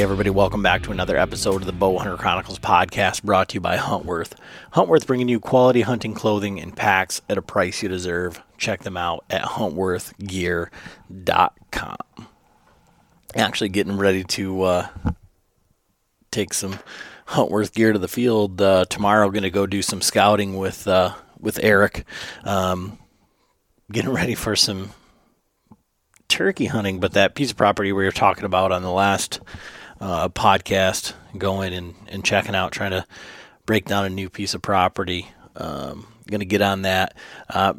Everybody, welcome back to another episode of the Bowhunter Chronicles podcast brought to you by Huntworth. Huntworth bringing you quality hunting clothing and packs at a price you deserve. Check them out at huntworthgear.com. Actually, getting ready to uh, take some Huntworth gear to the field uh, tomorrow. Going to go do some scouting with uh, with Eric. Um, getting ready for some turkey hunting, but that piece of property we were talking about on the last uh, podcast, going and, and checking out, trying to break down a new piece of property. Um, going to get on that. Uh,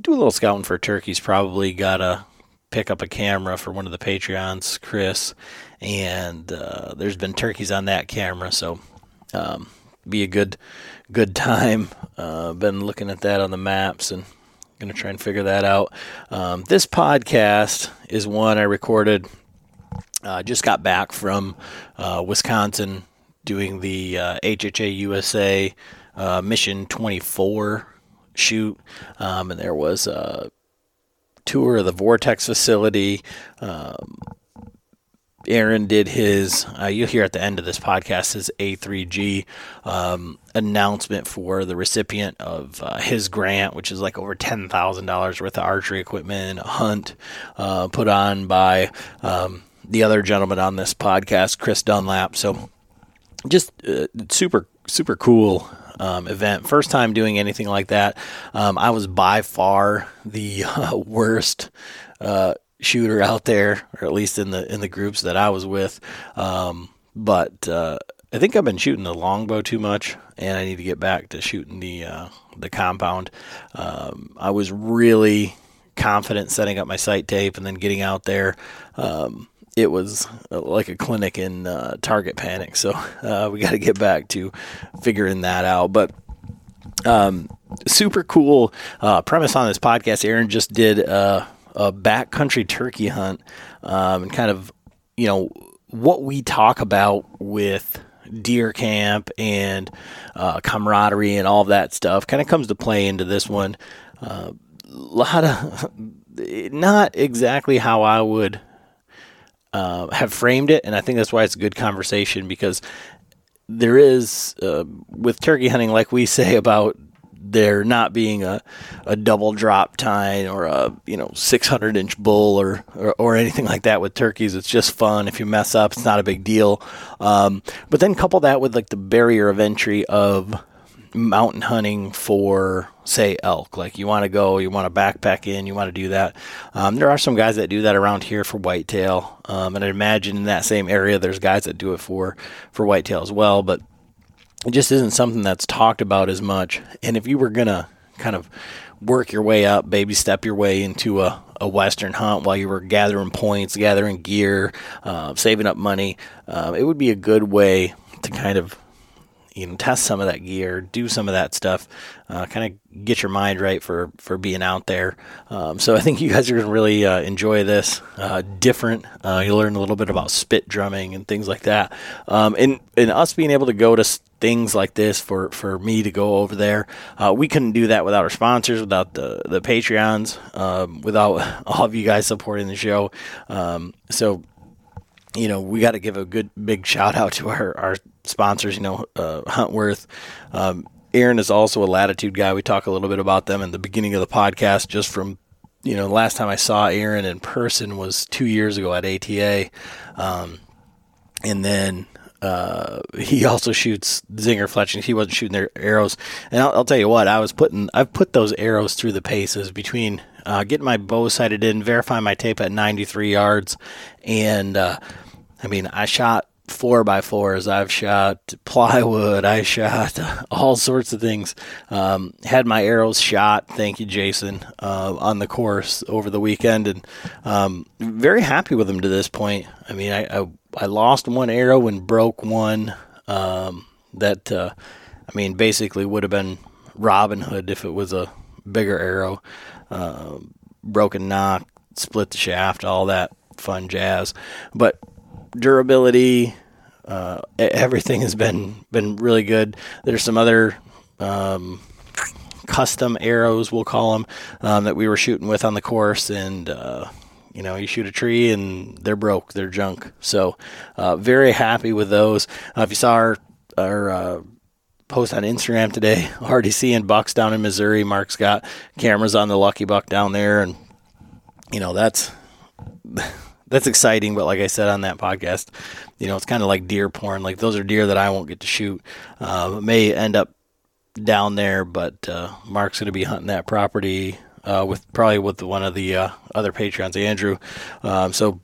do a little scouting for turkeys. Probably got to pick up a camera for one of the Patreons, Chris. And uh, there's been turkeys on that camera, so um, be a good good time. Uh, been looking at that on the maps and going to try and figure that out. Um, this podcast is one I recorded uh, just got back from uh, Wisconsin doing the uh, HHA USA uh, Mission 24 shoot, um, and there was a tour of the Vortex facility. Um, Aaron did his, uh, you'll hear at the end of this podcast, his A3G um, announcement for the recipient of uh, his grant, which is like over $10,000 worth of archery equipment, a hunt uh, put on by um, the other gentleman on this podcast, Chris Dunlap. So just uh, super, super cool um, event. First time doing anything like that. Um, I was by far the uh, worst uh, shooter out there, or at least in the in the groups that I was with. Um, but uh, I think I've been shooting the longbow too much, and I need to get back to shooting the uh, the compound. Um, I was really confident setting up my sight tape and then getting out there. Um, it was uh, like a clinic in uh, target panic. So uh, we got to get back to figuring that out. But um, super cool uh, premise on this podcast. Aaron just did a, a backcountry turkey hunt um, and kind of, you know, what we talk about with deer camp and uh, camaraderie and all that stuff kind of comes to play into this one. A lot of not exactly how I would uh, have framed it, and I think that's why it's a good conversation because there is uh, with turkey hunting, like we say about there not being a, a double drop tine or a you know 600 inch bull or, or, or anything like that with turkeys. It's just fun. If you mess up, it's not a big deal. Um, but then couple that with like the barrier of entry of mountain hunting for say elk. Like you want to go you want to backpack in you want to do that. Um, there are some guys that do that around here for whitetail um, and i imagine in that same area there's guys that do it for for whitetail as well but it just isn't something that's talked about as much. And if you were gonna kind of work your way up, baby step your way into a, a Western hunt while you were gathering points, gathering gear, uh, saving up money, uh, it would be a good way to kind of you know test some of that gear, do some of that stuff, uh, kind of get your mind right for for being out there. Um, so I think you guys are going to really uh, enjoy this. Uh, different, uh, you'll learn a little bit about spit drumming and things like that. Um, and and us being able to go to things like this for for me to go over there, uh, we couldn't do that without our sponsors, without the the Patreons, um, without all of you guys supporting the show. Um, so you know, we got to give a good big shout out to our, our sponsors, you know, uh, Huntworth. Um, Aaron is also a Latitude guy. We talk a little bit about them in the beginning of the podcast, just from, you know, the last time I saw Aaron in person was two years ago at ATA. Um, and then uh, he also shoots zinger fletchings. He wasn't shooting their arrows. And I'll, I'll, tell you what, I was putting, I've put those arrows through the paces between uh, getting my bow sighted in, verifying my tape at 93 yards. And, uh, I mean, I shot four by fours. I've shot plywood. I shot all sorts of things. Um, had my arrows shot. Thank you, Jason, uh, on the course over the weekend, and um, very happy with them to this point. I mean, I I, I lost one arrow and broke one. Um, that uh, I mean, basically would have been Robin Hood if it was a bigger arrow. Uh, broken nock, split the shaft, all that fun jazz. But durability, uh, everything has been been really good. There's some other um, custom arrows, we'll call them, um, that we were shooting with on the course, and uh, you know, you shoot a tree and they're broke, they're junk. So, uh, very happy with those. Uh, if you saw our our uh, post on Instagram today, already seeing bucks down in Missouri. Mark's got cameras on the lucky buck down there, and you know that's that's exciting. But like I said on that podcast, you know, it's kind of like deer porn. Like those are deer that I won't get to shoot. Uh, may end up down there, but uh, Mark's going to be hunting that property uh, with probably with one of the uh, other patrons, Andrew. Um, so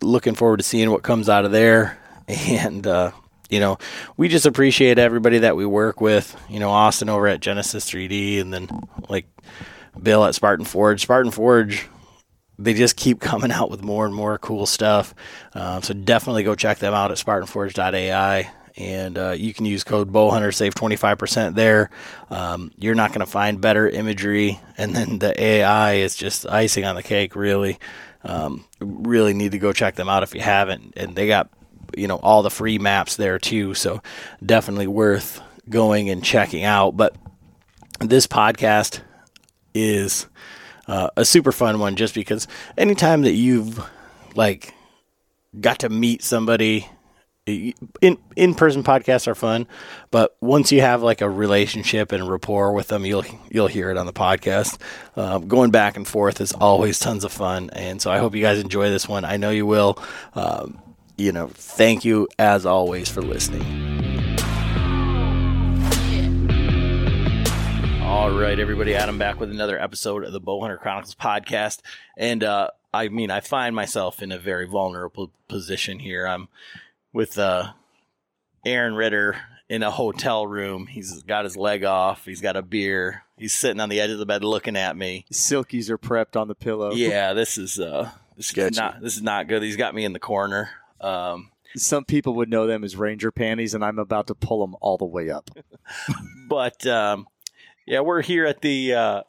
looking forward to seeing what comes out of there. And uh, you know, we just appreciate everybody that we work with. You know, Austin over at Genesis 3D, and then like Bill at Spartan Forge. Spartan Forge they just keep coming out with more and more cool stuff. Um, so definitely go check them out at SpartanForge.ai. And uh, you can use code Bowhunter, save 25% there. Um, you're not going to find better imagery. And then the AI is just icing on the cake, really. Um, really need to go check them out if you haven't. And they got, you know, all the free maps there too. So definitely worth going and checking out. But this podcast is uh, a super fun one just because anytime that you've like got to meet somebody in in person podcasts are fun, but once you have like a relationship and rapport with them, you'll you'll hear it on the podcast. Uh, going back and forth is always tons of fun, and so I hope you guys enjoy this one. I know you will. Um, you know, thank you as always for listening. All right, everybody. Adam back with another episode of the Bowhunter Chronicles podcast. And uh, I mean, I find myself in a very vulnerable position here. I'm with uh, Aaron Ritter in a hotel room. He's got his leg off. He's got a beer. He's sitting on the edge of the bed looking at me. Silkies are prepped on the pillow. Yeah, this is uh, this is not this is not good. He's got me in the corner. Um, Some people would know them as ranger panties, and I'm about to pull them all the way up. but um, yeah, we're here at the uh,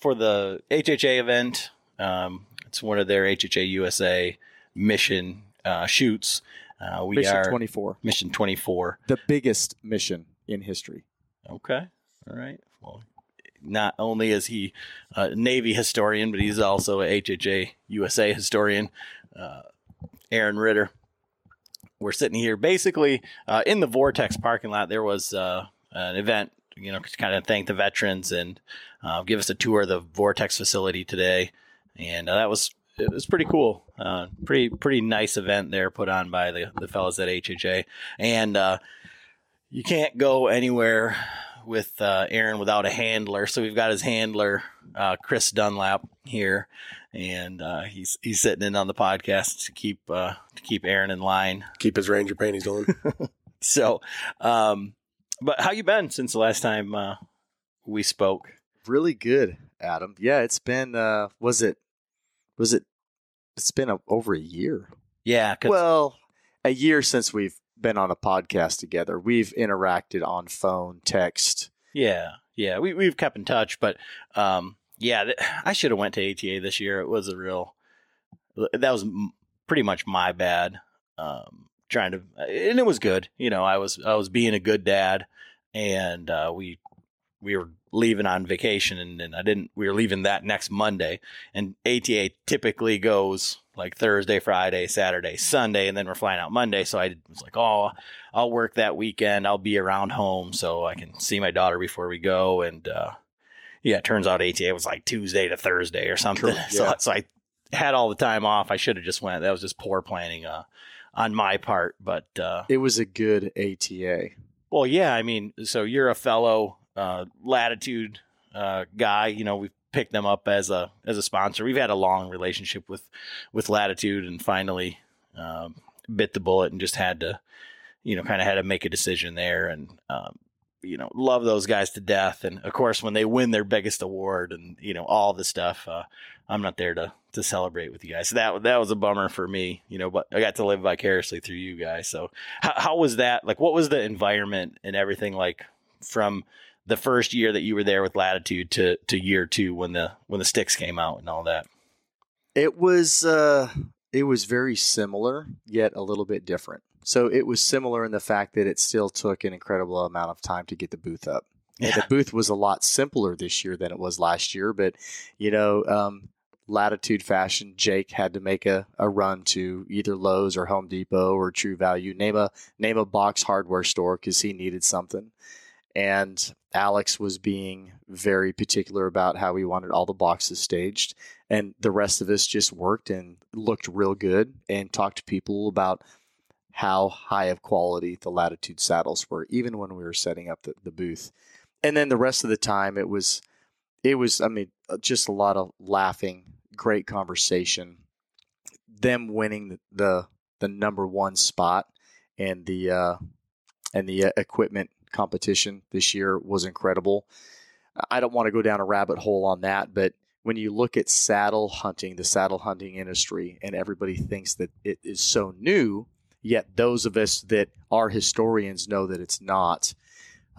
for the HHA event. Um, it's one of their HHA USA mission uh, shoots. Uh, we mission are 24. mission 24. The biggest mission in history. Okay, all right. Well, not only is he a Navy historian, but he's also a HHA USA historian. Uh, Aaron Ritter. We're sitting here basically uh, in the Vortex parking lot. There was uh, an event you know, kind of thank the veterans and uh, give us a tour of the Vortex facility today. And uh, that was it was pretty cool. Uh, pretty pretty nice event there put on by the the fellas at HHA. And uh, you can't go anywhere with uh, Aaron without a handler. So we've got his handler, uh, Chris Dunlap, here, and he's he's sitting in on the podcast to keep to keep Aaron in line, keep his ranger panties on. so. Um, but how you been since the last time uh, we spoke. Really good, Adam. Yeah, it's been. Uh, was it? Was it? It's been a, over a year. Yeah, 'cause- Well, a year since we've been on a podcast together. We've interacted on phone, text. yeah, yeah. We we've kept in touch, but um, yeah, th- I should have went to ATA this year. It was a real. That was m- pretty much my bad. Um, trying to, and it was good. You know, I was I was being a good dad, and uh, we we were leaving on vacation, and, and I didn't. We were leaving that next Monday, and ATA typically goes like Thursday, Friday, Saturday, Sunday, and then we're flying out Monday. So I was like, oh, I'll work that weekend. I'll be around home so I can see my daughter before we go. And uh, yeah, it turns out ATA was like Tuesday to Thursday or something. True, So, so I had all the time off. I should have just went. That was just poor planning uh, on my part. But uh, It was a good ATA. well, yeah, I mean, so you're a fellow uh, Latitude uh, guy. You know, we've picked them up as a as a sponsor. We've had a long relationship with with Latitude, and finally um, bit the bullet and just had to, you know, kind of had to make a decision there. And um, you know, love those guys to death. And of course, when they win their biggest award and you know all the stuff, uh, I'm not there to to celebrate with you guys. So that that was a bummer for me, you know. But I got to live vicariously through you guys. So how, how was that? Like, what was the environment and everything like from the first year that you were there with Latitude to to year two when the when the sticks came out and all that? It was uh it was very similar yet a little bit different. So it was similar in the fact that it still took an incredible amount of time to get the booth up. Yeah. the booth was a lot simpler this year than it was last year, but you know, um, Latitude Fashion, Jake had to make a, a run to either Lowe's or Home Depot or True Value. Name a name a box hardware store because he needed something. And Alex was being very particular about how he wanted all the boxes staged and the rest of us just worked and looked real good and talked to people about how high of quality the latitude saddles were even when we were setting up the, the booth and then the rest of the time it was it was i mean just a lot of laughing great conversation them winning the the, number one spot and the uh and the uh, equipment competition this year was incredible i don't want to go down a rabbit hole on that but when you look at saddle hunting, the saddle hunting industry, and everybody thinks that it is so new, yet those of us that are historians know that it's not.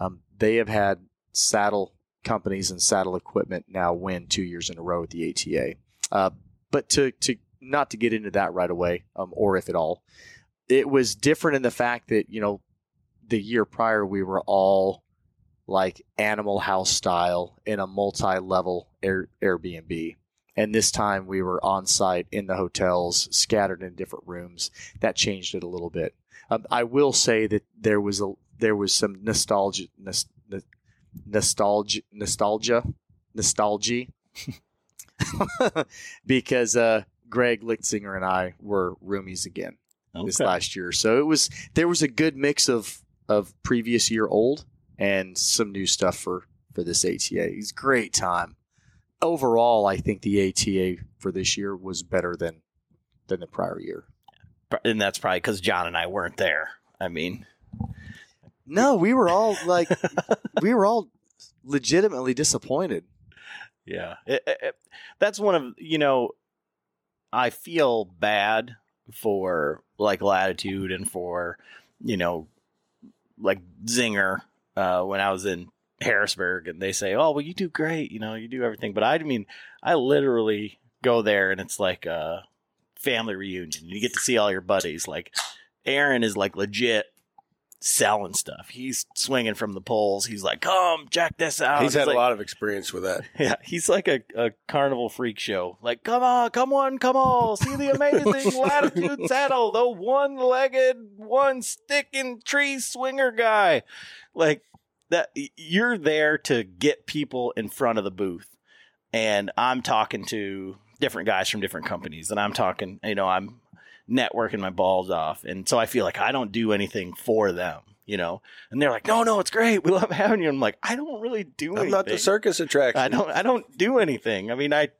Um, they have had saddle companies and saddle equipment now win two years in a row at the ATA. Uh, but to, to not to get into that right away, um, or if at all, it was different in the fact that, you know, the year prior we were all like animal house style in a multi-level Air, Airbnb. And this time we were on site in the hotels, scattered in different rooms. That changed it a little bit. Um, I will say that there was a there was some nostalgia, nos, nos- nostalgia, nostalgia, nostalgia, because uh, Greg Lichtzinger and I were roomies again this last year. So it was there was a good mix of of previous year old and some new stuff for for this ATA. It's a great time. Overall, I think the ATA for this year was better than than the prior year. and that's probably because John and I weren't there. I mean, No, we were all like we were all legitimately disappointed. Yeah, It- it- it- that's one of you know, I feel bad for like Latitude and for you know, like Zinger uh, when I was in Harrisburg, and they say, "Oh, well, you do great. You know, you do everything." But I mean, I literally go there, and it's like a family reunion. You get to see all your buddies. Like Aaron is like legit selling stuff. He's swinging from the poles. He's like, "Come check this out." He's had like, a lot of experience with that. Yeah, he's like a, a carnival freak show. Like, come on, come on, come on, see the amazing latitude saddle, the one-legged, one-sticking tree swinger guy. Like that, you're there to get people in front of the booth, and I'm talking to different guys from different companies, and I'm talking, you know, I'm networking my balls off, and so I feel like I don't do anything for them. You know, and they're like, "No, no, it's great. We love having you." I'm like, "I don't really do I'm anything." not the circus attraction. I don't I don't do anything. I mean, I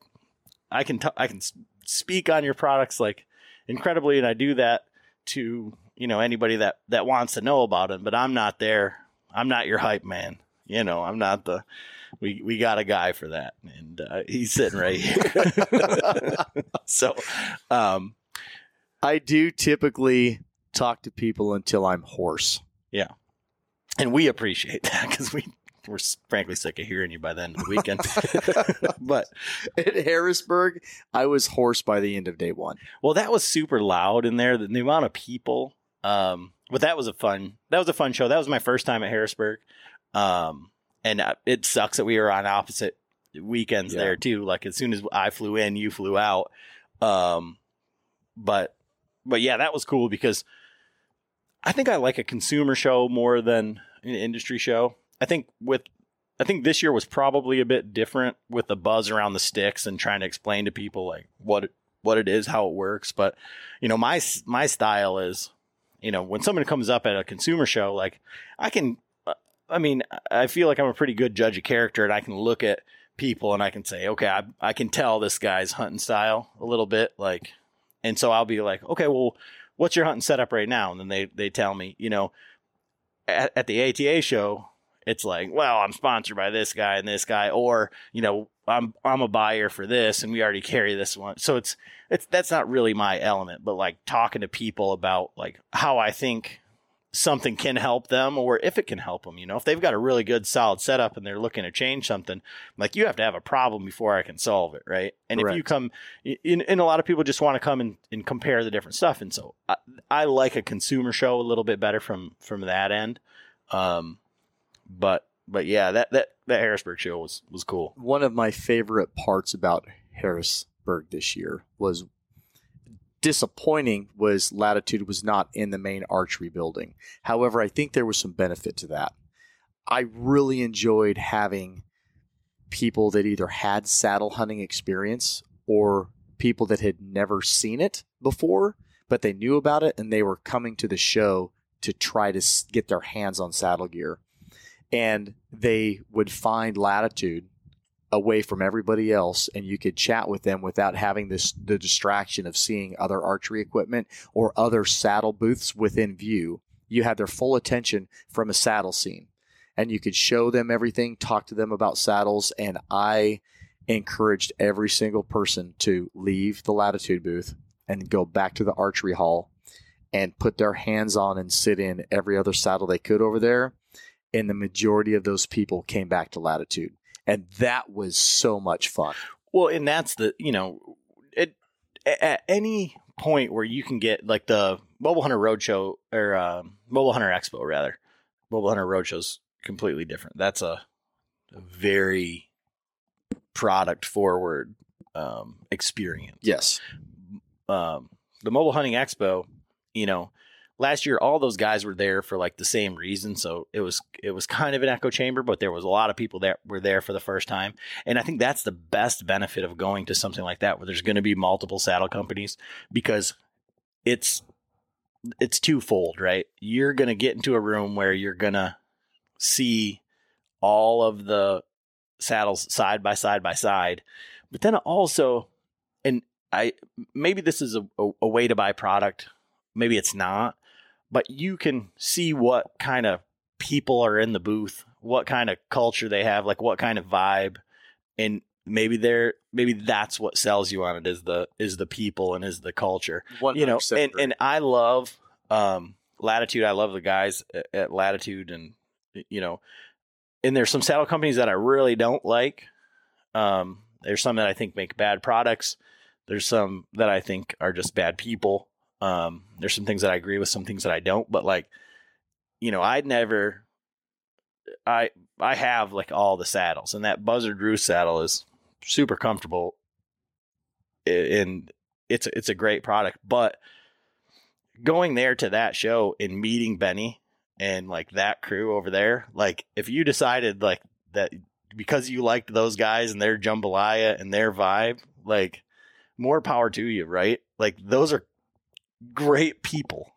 I can t- I can speak on your products like incredibly, and I do that to you know anybody that that wants to know about them. But I'm not there. I'm not your hype man. You know, I'm not the we we got a guy for that, and uh, he's sitting right here. so, um, I do typically talk to people until I'm hoarse. Yeah. And we appreciate that because we we're frankly sick of hearing you by the end of the weekend. but At Harrisburg, I was hoarse by the end of day one. well, that was super loud in there. The, the amount of people. Um, but that was a fun. That was a fun show. That was my first time at Harrisburg. Um, and uh, it sucks that we were on opposite weekends Yeah. there too. Like as soon as I flew in, you flew out. Um, but but yeah, that was cool because I think I like a consumer show more than an industry show. I think with I think this year was probably a bit different with the buzz around the sticks and trying to explain to people like what what it is, how it works. But you know, my my style is, you know, when someone comes up at a consumer show, like I can, uh, I mean, I feel like I'm a pretty good judge of character, and I can look at people and I can say, okay, I I can tell this guy's hunting style a little bit, like, and so I'll be like, okay, well, what's your hunting setup right now? And then they they tell me, you know, at, at the ATA show, it's like, well, I'm sponsored by this guy and this guy, or you know, I'm I'm a buyer for this, and we already carry this one. So it's it's that's not really my element, but like talking to people about like how I think something can help them or if it can help them. You know, if they've got a really good solid setup and they're looking to change something, like you have to have a problem before I can solve it, right? And if you come, in, and a lot of people just want to come and, and compare the different stuff, and so I, I like a consumer show a little bit better from from that end. Um, but but yeah, that that that Harrisburg show was was cool. One of my favorite parts about Harrisburg this year was disappointing was Latitude was not in the main archery building. However, I think there was some benefit to that. I really enjoyed having people that either had saddle hunting experience or people that had never seen it before, but they knew about it and they were coming to the show to try to get their hands on saddle gear. And they would find Latitude away from everybody else and you could chat with them without having this the distraction of seeing other archery equipment or other saddle booths within view. You had their full attention from a saddle scene and you could show them everything talk to them about saddles and i encouraged every single person to leave the latitude booth and go back to the archery hall and put their hands on and sit in every other saddle they could over there and the majority of those people came back to latitude and that was so much fun. Well, and that's the you know, it at any point where you can get like the Mobile Hunter Roadshow or um, Mobile Hunter Expo rather, Mobile Hunter Roadshow's completely different. That's a, a very product forward um, experience. Yes, um, the mobile hunting expo, you know, last year all those guys were there for like the same reason. So it was it was kind of an echo chamber, but there was a lot of people that were there for the first time. And I think that's the best benefit of going to something like that where there's going to be multiple saddle companies because it's it's twofold, right? You're going to get into a room where you're going to see all of the saddles side by side by side. But then also and I maybe this is a, a, a way to buy product, maybe it's not, but you can see what kind of people are in the booth, what kind of culture they have, like what kind of vibe, and maybe they're maybe that's what sells you on it is the is the people and is the culture you know 100% and and i love um latitude. I love the guys at, at latitude and you know and there's some saddle companies that i really don't like. Um there's some that i think make bad products. There's some that i think are just bad people um there's some things that i agree with some things that i don't but like you know i'd never i i have like all the saddles and that buzzard roost saddle is super comfortable and it's it's a great product but going there to that show and meeting Benny and like that crew over there like if you decided like that because you liked those guys and their jambalaya and their vibe like more power to you right? Like those are great people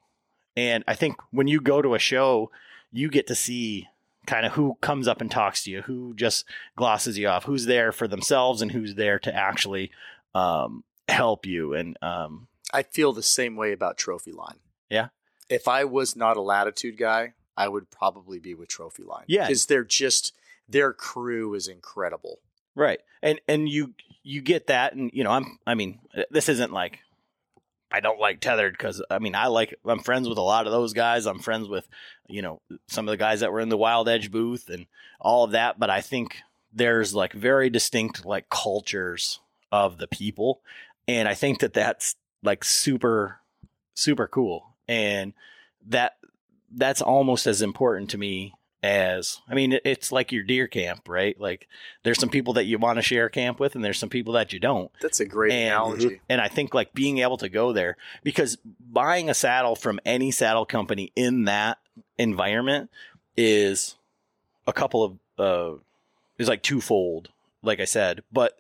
and i think when you go to a show you get to see kind of who comes up and talks to you who just glosses you off who's there for themselves and who's there to actually um, help you and um, I feel the same way about Trophy Line. Yeah. If I was not a Latitude guy, I would probably be with Trophy Line. Yeah. because they're just their crew is incredible. Right. And and you you get that and you know, I'm I mean, this isn't like I don't like Tethrd because I mean I like I'm friends with a lot of those guys. I'm friends with you know some of the guys that were in the Wild Edge booth and all of that. But I think there's like very distinct like cultures of the people, and I think that that's like super super cool, and that that's almost as important to me as I mean, it's like your deer camp, right? Like there's some people that you want to share camp with, and there's some people that you don't. That's a great And- analogy. And I think like being able to go there because buying a saddle from any saddle company in that environment is a couple of uh is like twofold, like I said. But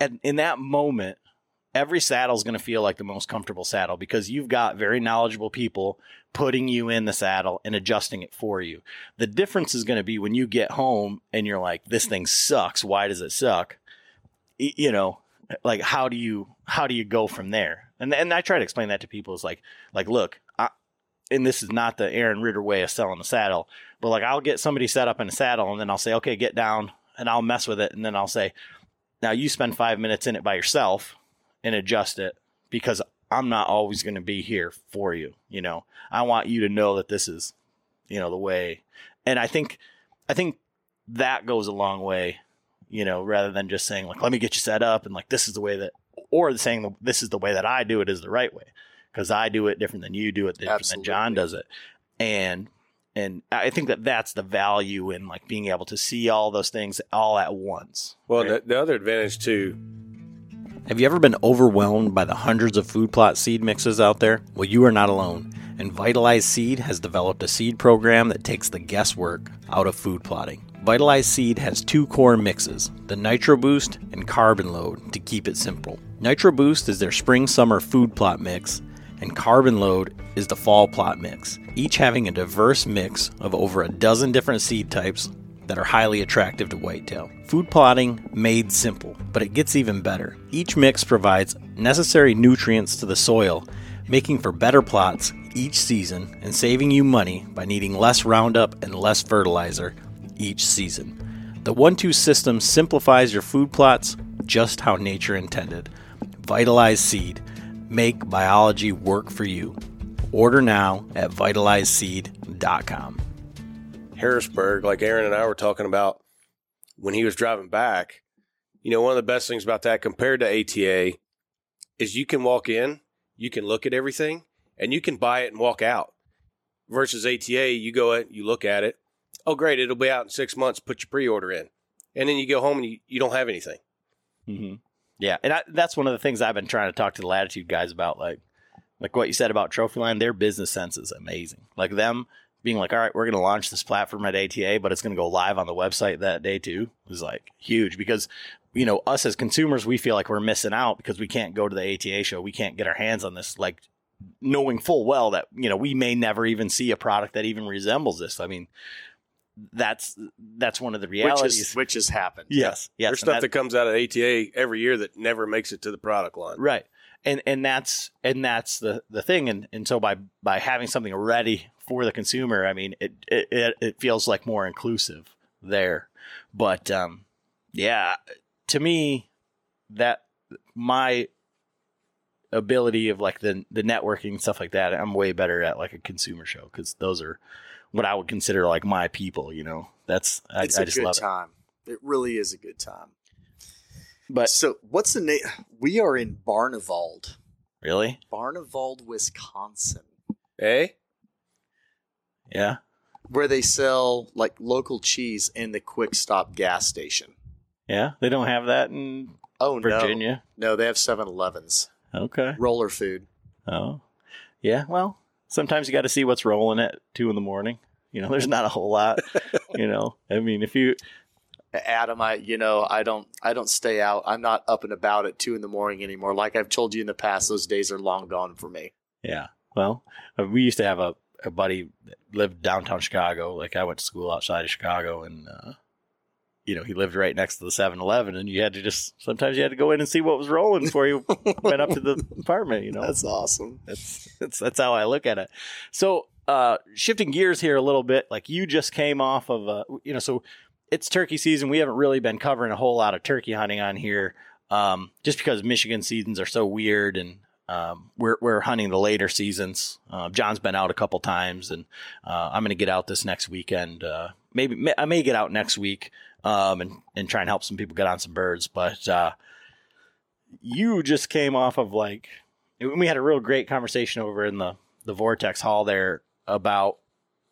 at, in that moment, every saddle is going to feel like the most comfortable saddle because you've got very knowledgeable people putting you in the saddle and adjusting it for you. The difference is going to be when you get home and you're like, this thing sucks. Why does it suck? You know, like how do you how do you go from there? And and I try to explain that to people. is like like look, I, and this is not the Aaron Ritter way of selling the saddle, but like I'll get somebody set up in a saddle and then I'll say, okay, get down, and I'll mess with it, and then I'll say, now you spend five minutes in it by yourself and adjust it because I'm not always going to be here for you. You know, I want you to know that this is, you know, the way. And I think, I think that goes a long way, you know, rather than just saying like, let me get you set up and like, this is the way that, or saying this is the way that I do it is the right way. Cause I do it different than you do it, different than John does it. And, and I think that that's the value in like being able to see all those things all at once. Well, right? the, the other advantage too, Have you ever been overwhelmed by the hundreds of food plot seed mixes out there? Well, you are not alone. And Vitalize Seed has developed a seed program that takes the guesswork out of food plotting. Vitalize Seed has two core mixes, the Nitro Boost and Carbon Load, to keep it simple. Nitro Boost is their spring summer food plot mix, and Carbon Load is the fall plot mix, each having a diverse mix of over a dozen different seed types that are highly attractive to whitetail. Food plotting made simple, but it gets even better. Each mix provides necessary nutrients to the soil, making for better plots each season and saving you money by needing less Roundup and less fertilizer each season. The 1 2 system simplifies your food plots just how nature intended. Vitalize Seed. Make biology work for you. Order now at vitalizeseed.com. Harrisburg, like Aaron and I were talking about when he was driving back, you know, one of the best things about that compared to ATA is you can walk in, you can look at everything, and you can buy it and walk out. Versus ATA, you go in, you look at it. Oh, great, it'll be out in six months. Put your pre order in. And then you go home and you, you don't have anything. Mm-hmm. Yeah, and I, that's one of the things I've been trying to talk to the Latitude guys about. Like, like what you said about Trophy Line, their business sense is amazing. Like them being like, all right, we're going to launch this platform at ATA, but it's going to go live on the website that day too. Is like huge because you know us as consumers, we feel like we're missing out because we can't go to the ATA show, we can't get our hands on this. Like knowing full well that you know we may never even see a product that even resembles this. I mean, that's that's one of the Which, realities. is, which has happened. yes, yes, There's stuff that- that comes out of ATA every year that never makes it to the product line. right and and that's and that's the the thing and and so by by having something ready for the consumer i mean it it it, it feels like more inclusive there but um yeah to me that my ability of like the the networking and stuff like that i'm way better at like a consumer show because those are what i would consider like my people you know that's i, It's I just good love it time. It. really is a good time. But so, what's the name? We are in Barneveld, really Barneveld, Wisconsin, Eh? yeah where they sell like local cheese in the quick stop gas station. yeah they don't have that in Oh virginia no, no, they have 7-Elevens, okay roller food. Oh, yeah. Well, sometimes you got to see what's rolling at two in the morning. You know, there's not a whole lot. you know, I mean, if you, Adam, I you know I don't I don't stay out. I'm not up and about at two in the morning anymore. Like I've told you in the past, those days are long gone for me. yeah. Well, uh, we used to have a, a buddy that lived downtown Chicago. Like I went to school outside of Chicago, and uh, you know, he lived right next to the 7-Eleven, and you had to just sometimes you had to go in and see what was rolling before you went up to the apartment. You know, That's awesome. That's that's that's how I look at it. So uh, shifting gears here a little bit, like you just came off of, uh, you know, so it's turkey season. We haven't really been covering a whole lot of turkey hunting on here, um, just because Michigan seasons are so weird, and um, we're we're hunting the later seasons. Uh, John's been out a couple times, and uh, I'm going to get out this next weekend. Uh, maybe may, I may get out next week um, and and try and help some people get on some birds. But uh, you just came off of like we had a real great conversation over in the the Vortex Hall there about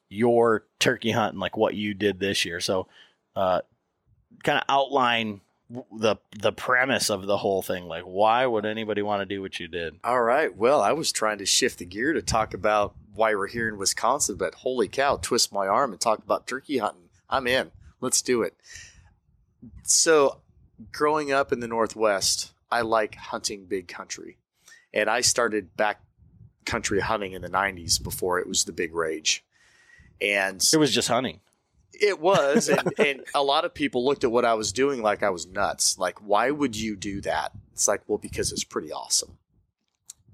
your turkey hunt and like what you did this year. So, uh, kind of outline the the premise of the whole thing. Like, why would anybody want to do what you did? All right. Well, I was trying to shift the gear to talk about why we're here in Wisconsin, but holy cow, twist my arm and talk about turkey hunting. I'm in. Let's do it. So, growing up in the Northwest, I like hunting big country. And I started back country hunting in the 90s before it was the big rage. And It was just hunting. It was. and, and a lot of people looked at what I was doing like I was nuts. Like, why would you do that? It's like, well, because it's pretty awesome.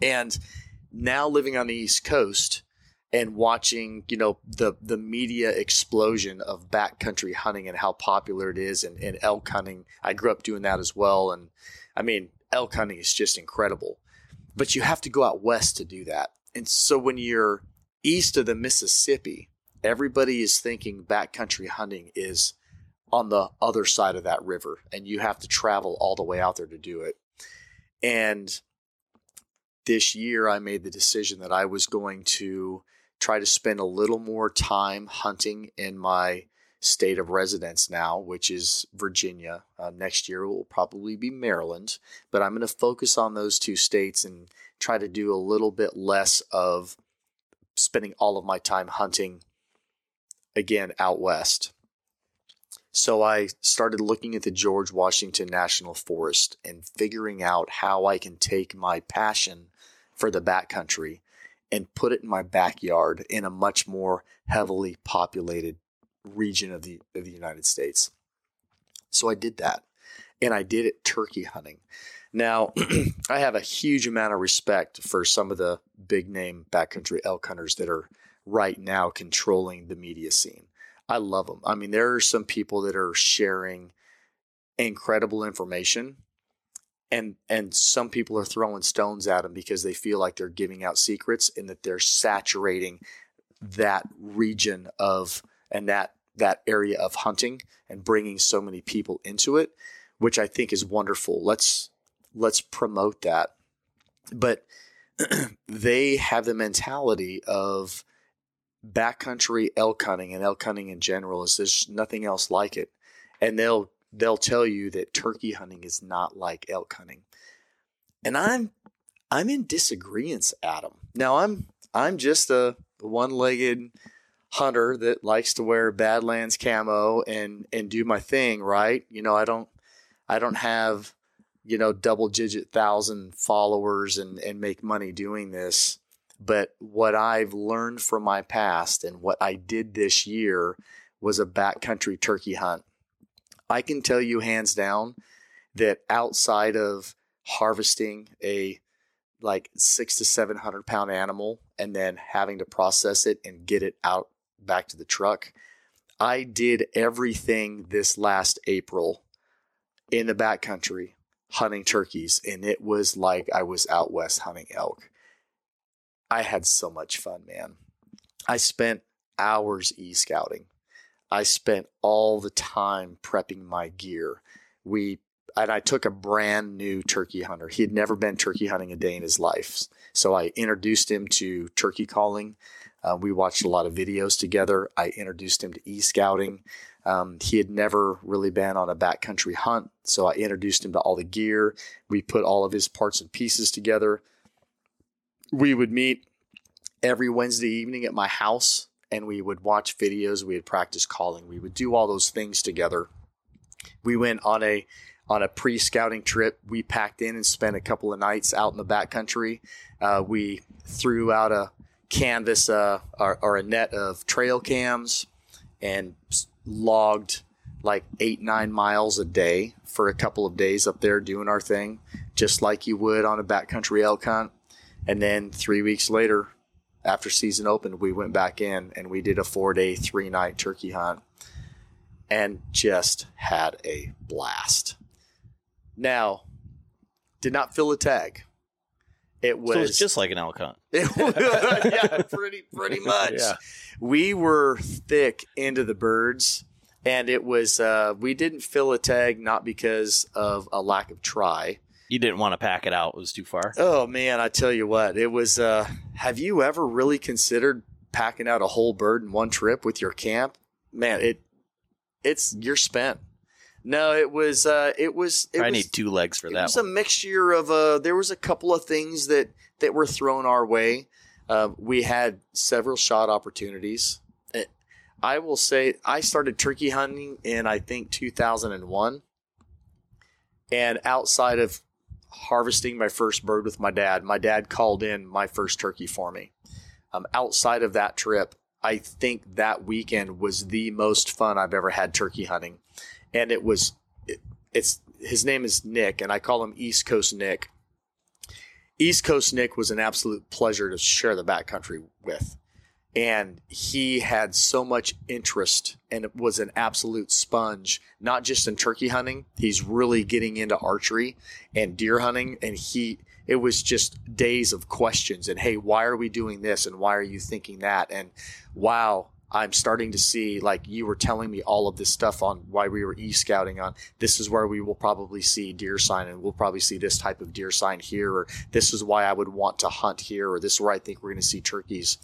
And now living on the East Coast and watching, you know, the the media explosion of backcountry hunting and how popular it is and, and elk hunting. I grew up doing that as well. And I mean, elk hunting is just incredible. But you have to go out west to do that. And so when you're east of the Mississippi, everybody is thinking backcountry hunting is on the other side of that river and you have to travel all the way out there to do it. And this year I made the decision that I was going to try to spend a little more time hunting in my state of residence now, which is Virginia. Uh, next year will probably be Maryland, but I'm going to focus on those two states and try to do a little bit less of spending all of my time hunting again out west. So I started looking at the George Washington National Forest and figuring out how I can take my passion for the backcountry and put it in my backyard in a much more heavily populated region of the of the United States. So I did that. And I did it turkey hunting. Now, I have a huge amount of respect for some of the big name backcountry elk hunters that are right now controlling the media scene. I love them. I mean, there are some people that are sharing incredible information and and some people are throwing stones at them because they feel like they're giving out secrets and that they're saturating that region of and that that area of hunting and bringing so many people into it which I think is wonderful let's let's promote that but they have the mentality of backcountry elk hunting and elk hunting in general is there's nothing else like it. And they'll they'll tell you that turkey hunting is not like elk hunting. And i'm i'm in disagreement adam. Now i'm i'm just a one-legged hunter that likes to wear badlands camo and and do my thing right? You know i don't i don't have you know double digit thousand followers and and make money doing this but what I've learned from my past and what I did this year was a backcountry turkey hunt. I can tell you hands down that outside of harvesting a like six to seven hundred pound animal and then having to process it and get it out back to the truck, I did everything this last April in the backcountry hunting turkeys, and it was like I was out west hunting elk. I had so much fun, man. I spent hours e scouting. I spent all the time prepping my gear. We and I took a brand new turkey hunter. He had never been turkey hunting a day in his life. So I introduced him to turkey calling. Uh, we watched a lot of videos together. I introduced him to e scouting. Um, he had never really been on a backcountry hunt. So I introduced him to all the gear. We put all of his parts and pieces together we would meet every Wednesday evening at my house and we would watch videos. We would practice calling. We would do all those things together. We went on a on a pre-scouting trip. We packed in and spent a couple of nights out in the backcountry. Uh, we threw out a canvas uh, or, or a net of trail cams and logged like eight nine miles a day for a couple of days up there doing our thing, just like you would on a backcountry elk hunt. And then three weeks later, after season opened, we went back in and we did a four day, three night turkey hunt and just had a blast. Now, did not fill a tag. It was So it's just like an elk hunt. it was- yeah, pretty pretty much. Yeah. We were thick into the birds, and it was uh, we didn't fill a tag not because of a lack of try. You didn't want to pack it out; it was too far. Oh man, I tell you what, it was. Uh, have you ever really considered packing out a whole bird in one trip with your camp? Man, it it's you're spent. No, it was. Uh, it was. It I was, need two legs for it that It was one. a mixture of uh there was a couple of things that that were thrown our way uh, we had several shot opportunities Eh, i will say i started turkey hunting in i think 2001 and outside of harvesting my first bird with my dad my dad called in my first turkey for me um, outside of that trip i think that weekend was the most fun i've ever had turkey hunting and it was it, it's his name is Nick, and I call him East Coast Nick. East Coast Nick was an absolute pleasure to share the backcountry with. And he had so much interest and was an absolute sponge, not just in turkey hunting. He's really getting into archery and deer hunting. And he, it was just days of questions and, hey, why are we doing this? And why are you thinking that? And wow, I'm starting to see, like you were telling me all of this stuff on why we were e scouting on. This is where we will probably see deer sign, and we'll probably see this type of deer sign here, or this is why I would want to hunt here, or this is where I think we're going to see turkeys.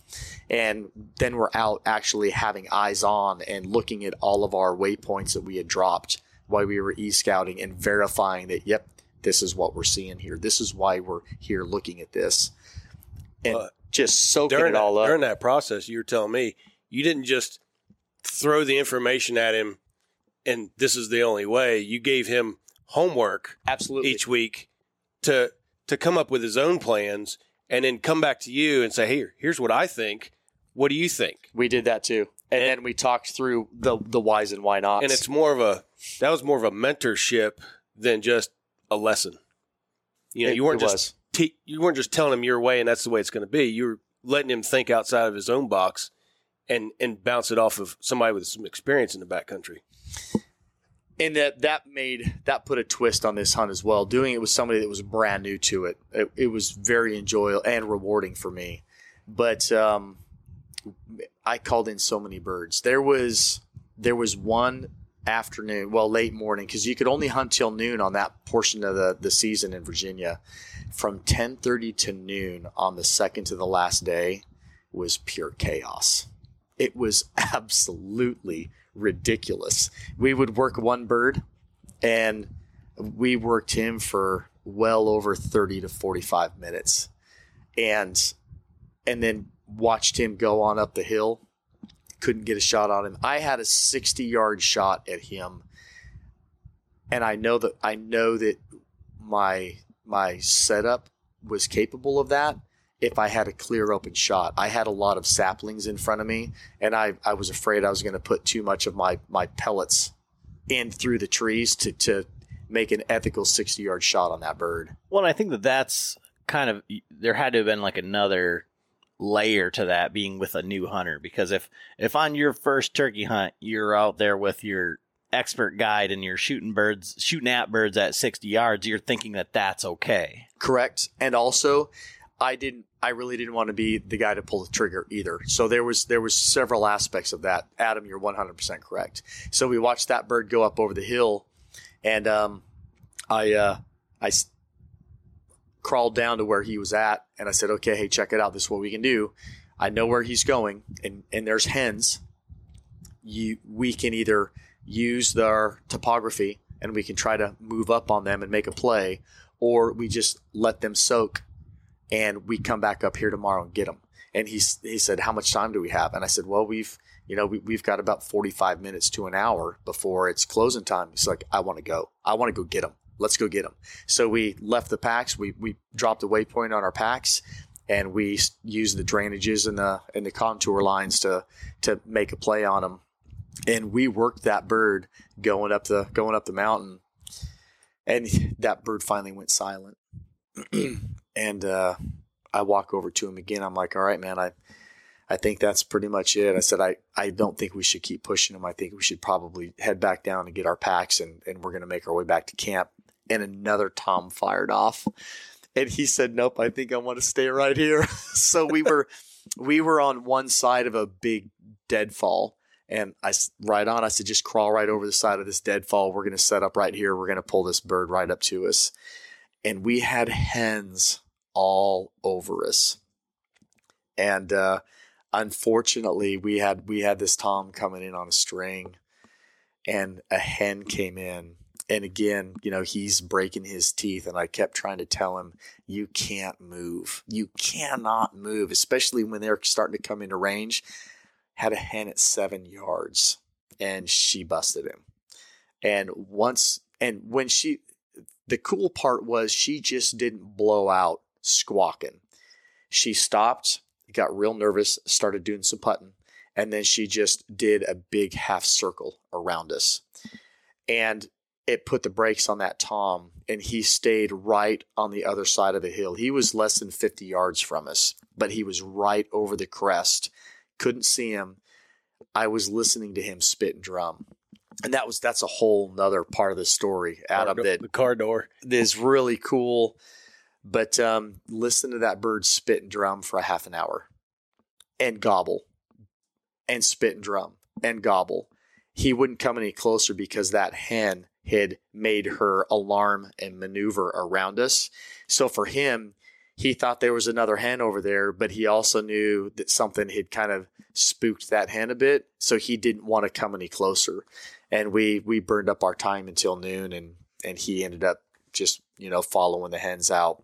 And then we're out actually having eyes on and looking at all of our waypoints that we had dropped while we were e scouting and verifying that, yep, this is what we're seeing here. This is why we're here looking at this. And Well, just soaking it all that, up. during that process, you were telling me you didn't just throw the information at him and this is the only way. You gave him homework Absolutely. each week to to come up with his own plans and then come back to you and say, "Here, here's what I think. What do you think?" We did that too, and, And- then we talked through the the whys and why nots. And it's more of a that was more of a mentorship than just a lesson. You know, It- you weren't just te- you weren't just telling him your way and that's the way it's going to be. You were letting him think outside of his own box and and bounce it off of somebody with some experience in the backcountry. and that that made that put a twist on this hunt as well. Doing it with somebody that was brand new to it, it, it was very enjoyable and rewarding for me. But um, I called in so many birds. There was there was one afternoon, well, late morning, because you could only hunt till noon on that portion of the, the season in Virginia. From ten thirty to noon on the second to the last day was pure chaos. It was absolutely ridiculous. We would work one bird and we worked him for well over 30 to 45 minutes. And and then watched him go on up the hill. Couldn't get a shot on him. I had a 60 yard shot at him. And i know that i know that my my setup was capable of that if I had a clear open shot. I had a lot of saplings in front of me, and I, I was afraid I was going to put too much of my, my pellets in through the trees to, to make an ethical 60 yard shot on that bird. Well, and I think that that's kind of there had to have been like another layer to that being with a new hunter because if if on your first turkey hunt you're out there with your expert guide and you're shooting birds shooting at birds at 60 yards you're thinking that that's okay Correct. And also, I didn't. I really didn't want to be the guy to pull the trigger either. So there was there was several aspects of that. Adam, you're 100 percent correct. So we watched that bird go up over the hill, and um, I uh, I s- crawled down to where he was at, and I said, "Okay, hey, check it out. This is what we can do. I know where he's going, and and there's hens. You we can either use their topography, and we can try to move up on them and make a play, or we just let them soak and we come back up here tomorrow and get them. And he, he said, how much time do we have? And I said, well, we've, you know, we, we've got about 45 minutes to an hour before it's closing time. He's like, I want to go. I want to go get them. Let's go get them. So we left the packs. We, we dropped a waypoint on our packs and we used the drainages and the, and the contour lines to, to make a play on them. And we worked that bird going up the, going up the mountain. And that bird finally went silent. and uh, I walk over to him again. I'm like, all right, man, I, I think that's pretty much it. I said, I, I don't think we should keep pushing him. I think we should probably head back down and get our packs and, and we're going to make our way back to camp. And another Tom fired off. And he said, nope, I think I want to stay right here. so we were, we were on one side of a big deadfall. And I right on, I said, just crawl right over the side of this deadfall. We're going to set up right here. We're going to pull this bird right up to us. And we had hens all over us. And, uh, unfortunately we had we had this tom coming in on a string and a hen came in. And again you know he's breaking his teeth and i kept trying to tell him you can't move. You cannot move especially when they're starting to come into range. Had a hen at seven yards and she busted him. And once and when she the cool part was she just didn't blow out squawking she stopped got real nervous, started doing some putting, and then she just did a big half circle around us. And it put the brakes on that Tom, and he stayed right on the other side of the hill. He was less than 50 yards from us, but he was right over the crest. Couldn't see him. I was listening to him spit and drum. And that was that's a whole nother part of the story, Adam. that the car door is really cool. But um, listen to that bird spit and drum for a half an hour and gobble and spit and drum and gobble. He wouldn't come any closer because that hen had made her alarm and maneuver around us. So for him, he thought there was another hen over there, but he also knew that something had kind of spooked that hen a bit. So he didn't want to come any closer. And we we burned up our time until noon and and he ended up just, you know, following the hens out.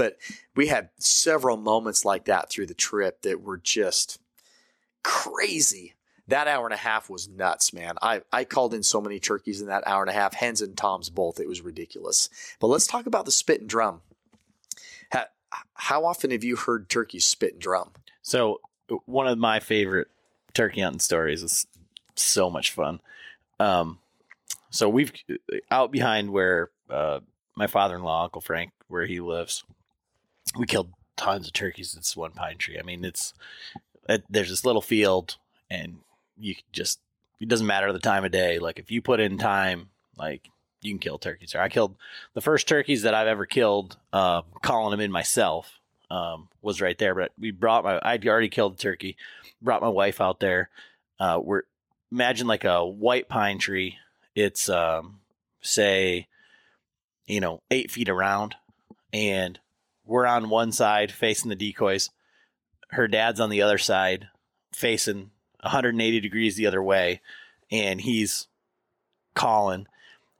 But we had several moments like that through the trip that were just crazy. That hour and a half was nuts, man. I, I called in so many turkeys in that hour and a half, hens and toms both. It was ridiculous. But let's talk about the spit and drum. How, how often have you heard turkeys spit and drum? So, one of my favorite turkey hunting stories is so much fun. Um, so we've out behind where uh, my father-in-law, Uncle Frank, where he lives we killed tons of turkeys this one pine tree. I mean, it's it, there's this little field, and you just it doesn't matter the time of day. Like if you put in time, like you can kill turkeys. There, I killed the first turkeys that I've ever killed, uh, calling them in myself. Um, was right there, but we brought my. I'd already killed the turkey. Brought my wife out there. Uh, we're imagine like a white pine tree. It's um, say, you know, eight feet around, and we're on one side facing the decoys. Her dad's on the other side facing 180 degrees the other way. And he's calling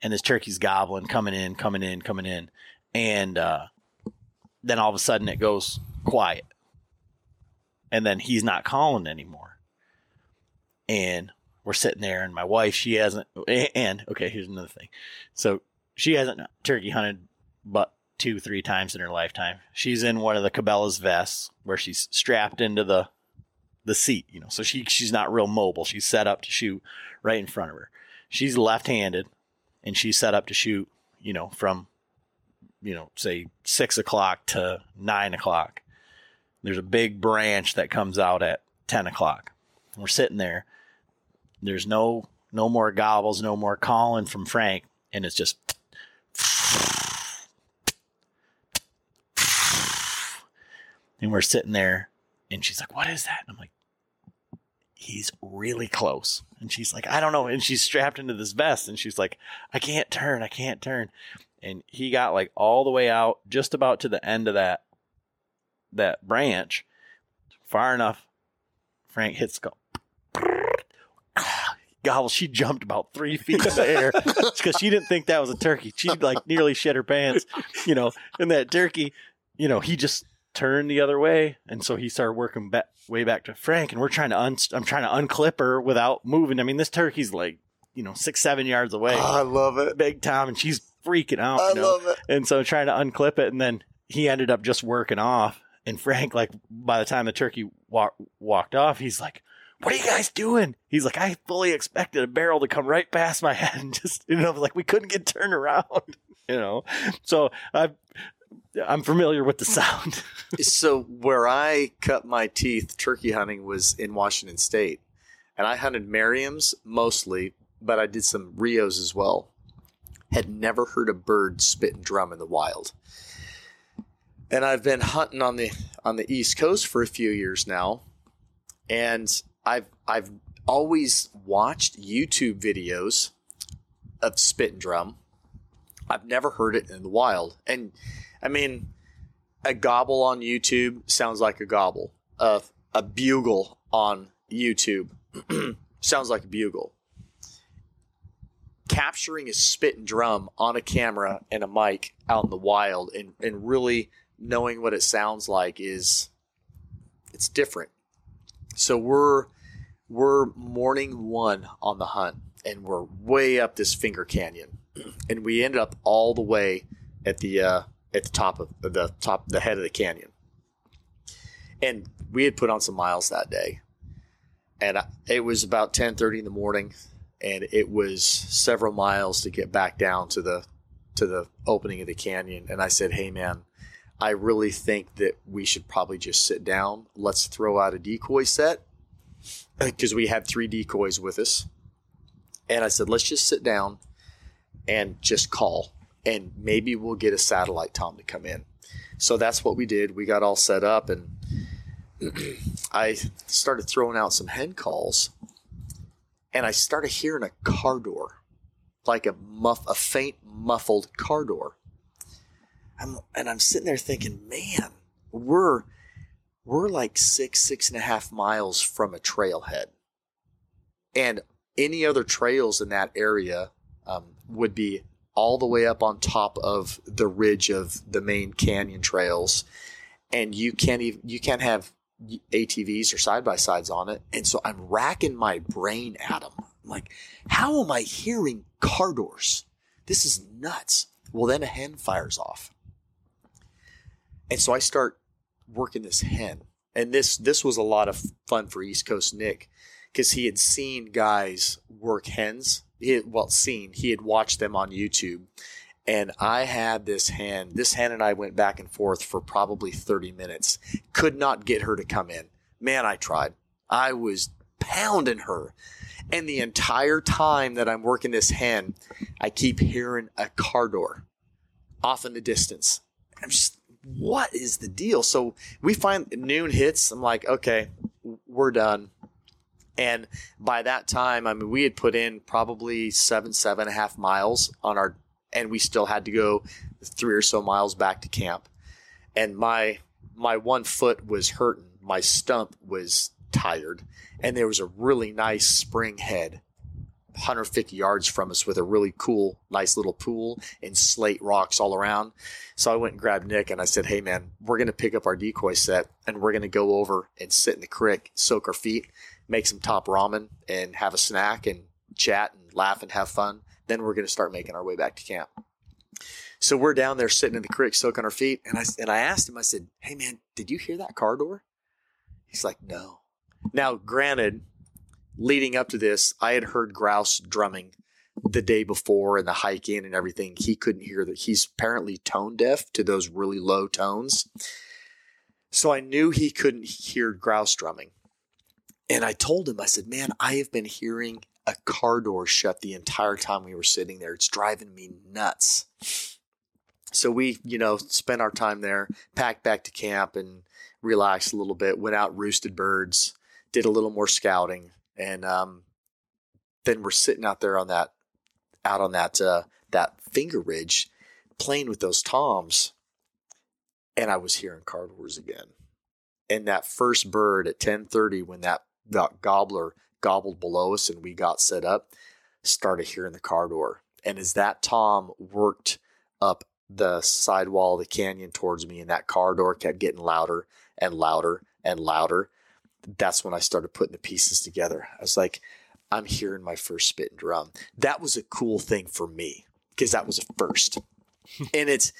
and this turkey's gobbling, coming in, coming in, coming in. And uh, then all of a sudden it goes quiet. And then he's not calling anymore. And we're sitting there, and my wife, she hasn't, and okay, here's another thing. So she hasn't turkey hunted but two, three times in her lifetime. She's in one of the Cabela's vests where she's strapped into the the seat, you know. So she she's not real mobile. She's set up to shoot right in front of her. She's left-handed, and she's set up to shoot, you know, from you know, say six o'clock to nine o'clock. There's a big branch that comes out at ten o'clock. We're sitting there. There's no no more gobbles, no more calling from Frank, and it's just And we're sitting there and she's like, What is that? And I'm like, He's really close. And she's like, I don't know. And she's strapped into this vest and she's like, I can't turn. I can't turn. And he got like all the way out, just about to the end of that that branch, far enough. Frank hits go. Gobble, she jumped about three feet in the air because she didn't think that was a turkey. She like nearly shed her pants, you know. And that turkey, you know, he just turn the other way, and so he started working back way back to Frank, and we're trying to un- I'm trying to unclip her without moving. I mean, this turkey's like you know six seven yards away. Oh, I love it, big Tom, and she's freaking out. I you know? love it. And so trying to unclip it, and then he ended up just working off. And Frank, like by the time the turkey walk, walked off, he's like. What are you guys doing? He's like, I fully expected a barrel to come right past my head and just, you know, like we couldn't get turned around, you know? So I've, I'm familiar with the sound. so where I cut my teeth turkey hunting was in Washington State, and I hunted Merriam's mostly, but I did some Rios as well. Had never heard a bird spit and drum in the wild, and I've been hunting on the on the East Coast for a few years now, and I've I've always watched YouTube videos of spit and drum. I've never heard it in the wild, and I mean, a gobble on YouTube sounds like a gobble. Uh, a bugle on YouTube sounds like a bugle. Capturing a spit and drum on a camera and a mic out in the wild and, and really knowing what it sounds like is it's different. So we're we're morning one on the hunt and we're way up this finger canyon. And we ended up all the way at the uh, at the top of the top the head of the canyon. And we had put on some miles that day. And it was about 10:30 in the morning and it was several miles to get back down to the to the opening of the canyon and I said, "Hey man, I really think that we should probably just sit down. Let's throw out a decoy set because we had three decoys with us. And I said, let's just sit down and just call and maybe we'll get a satellite tom to come in. So that's what we did. We got all set up and I started throwing out some hen calls and I started hearing a car door, like a muff, a faint muffled car door. I'm, and I'm sitting there thinking, man, we're, we're like six, six and a half miles from a trailhead. And any other trails in that area um, would be all the way up on top of the ridge of the main canyon trails, and you can't even you can't have ATVs or side by sides on it. And so I'm racking my brain at them. I'm like, how am I hearing car doors? This is nuts. Well, then a hen fires off, and so I start working this hen. And this this was a lot of fun for East Coast Nick because he had seen guys work hens he had, well seen he had watched them on YouTube, and I had this hen. This hen and I went back and forth for probably thirty minutes. Could not get her to come in. Man, I tried. I was pounding her. And the entire time that I'm working this hen, I keep hearing a car door off in the distance. I'm just, what is the deal? So we find noon hits. I'm like, okay, we're done. And by that time, I mean, we had put in probably seven, seven and a half miles on our, and we still had to go three or so miles back to camp. And my, my one foot was hurting. My stump was tired. And there was a really nice spring head 150 yards from us with a really cool, nice little pool and slate rocks all around. So I went and grabbed Nick and I said, Hey man, we're going to pick up our decoy set and we're going to go over and sit in the creek, soak our feet make some top ramen and have a snack and chat and laugh and have fun. Then we're going to start making our way back to camp. So we're down there sitting in the creek, soaking our feet. And I, and I asked him, I said, Hey man, did you hear that car door? He's like, No. Now, granted, leading up to this, I had heard grouse drumming the day before and the hike in and everything. He couldn't hear that. He's apparently tone deaf to those really low tones. So I knew he couldn't hear grouse drumming. And I told him, I said, man, I have been hearing a car door shut the entire time we were sitting there. It's driving me nuts. So we, you know, spent our time there, packed back to camp and relaxed a little bit, went out, roosted birds, did a little more scouting. And um, then we're sitting out there on that, out on that, uh, that finger ridge playing with those toms. And I was hearing car doors again. And that first bird at 1030, when that that gobbler gobbled below us and we got set up, started hearing the car door. And as that Tom worked up the sidewall of the canyon towards me and that car door kept getting louder and louder and louder, that's when I started putting the pieces together. I was like, I'm hearing my first spit and drum. That was a cool thing for me because that was a first. and it's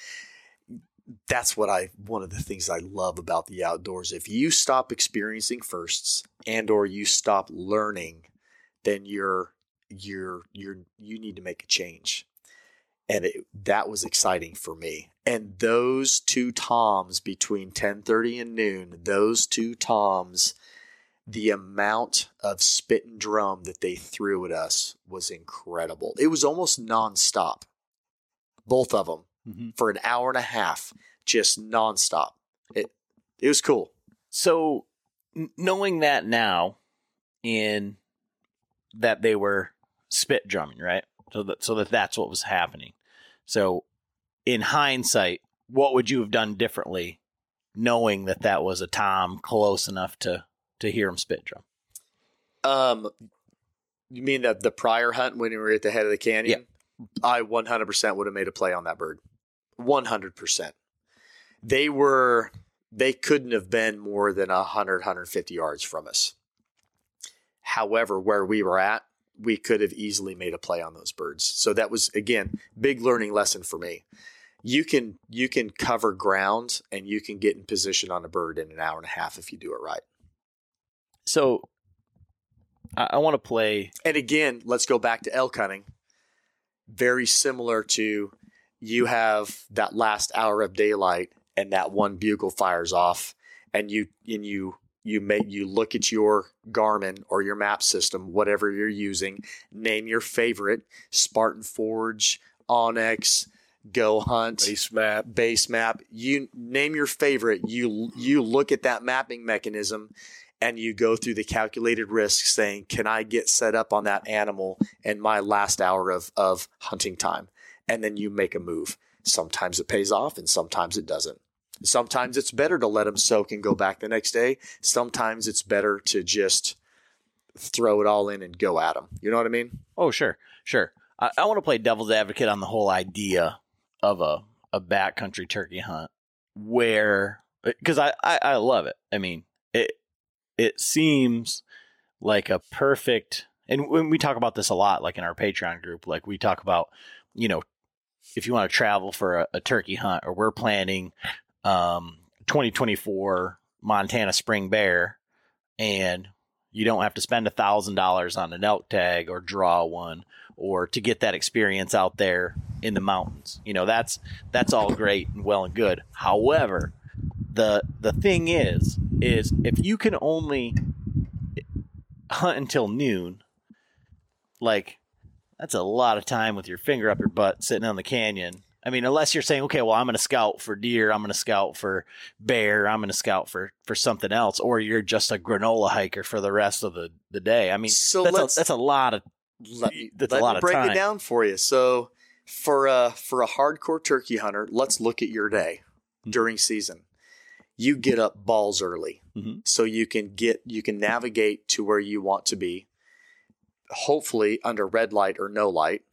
that's what I one of the things I love about the outdoors. If you stop experiencing firsts and or you stop learning, then you're you're you're you need to make a change. and it, that was exciting for me. And those two toms between 10:30 and noon, those two toms, the amount of spit and drum that they threw at us was incredible. It was almost nonstop. Both of them Mm-hmm. for an hour and a half, just nonstop. It it was cool. So, n- knowing that now, in that they were spit drumming, right? So that so that that's what was happening. So, in hindsight, what would you have done differently, knowing that that was a tom close enough to to hear him spit drum? Um, you mean the the prior hunt when we were at the head of the canyon? I 100% would have made a play on that bird. 100%. They were they couldn't have been more than 100 150 yards from us. However, where we were at, we could have easily made a play on those birds. So that was again big learning lesson for me. You can you can cover ground and you can get in position on a bird in an hour and a half if you do it right. So, I, I want to play. And again, let's go back to elk hunting. Very similar to you have that last hour of daylight and that one bugle fires off and you and you you make you look at your Garmin or your map system, whatever you're using, name your favorite, Spartan Forge, onX, Go Hunt, Base map. base map you name your favorite you you look at that mapping mechanism and you go through the calculated risks saying can i get set up on that animal in my last hour of of hunting time? And then you make a move. Sometimes it pays off and sometimes it doesn't. Sometimes it's better to let them soak and go back the next day. Sometimes it's better to just throw it all in and go at them you know what i mean? Oh, sure, sure. I, I want to play devil's advocate on the whole idea of a a backcountry turkey hunt, where because I, I I love it. I mean it seems like a perfect. And when we talk about this a lot, like in our Patreon group, like we talk about, you know, if you want to travel for a, a turkey hunt, or we're planning um, 2024 Montana spring bear, and you don't have to spend a thousand dollars on an elk tag or draw one or to get that experience out there in the mountains. You know, that's that's all great and well and good. However, the the thing is is if you can only hunt until noon, like that's a lot of time with your finger up your butt sitting on the canyon. I mean, unless you're saying, okay, well, I'm going to scout for deer, I'm going to scout for bear, I'm going to scout for for something else, or you're just a granola hiker for the rest of the the day. I mean, so that's let's a, that's a lot of let, That's a lot of break time. it down for you. So for a for a hardcore turkey hunter, let's look at your day Mhm. during season. You get up balls early, Mhm. so you can get you can navigate to where you want to be. Hopefully under red light or no light.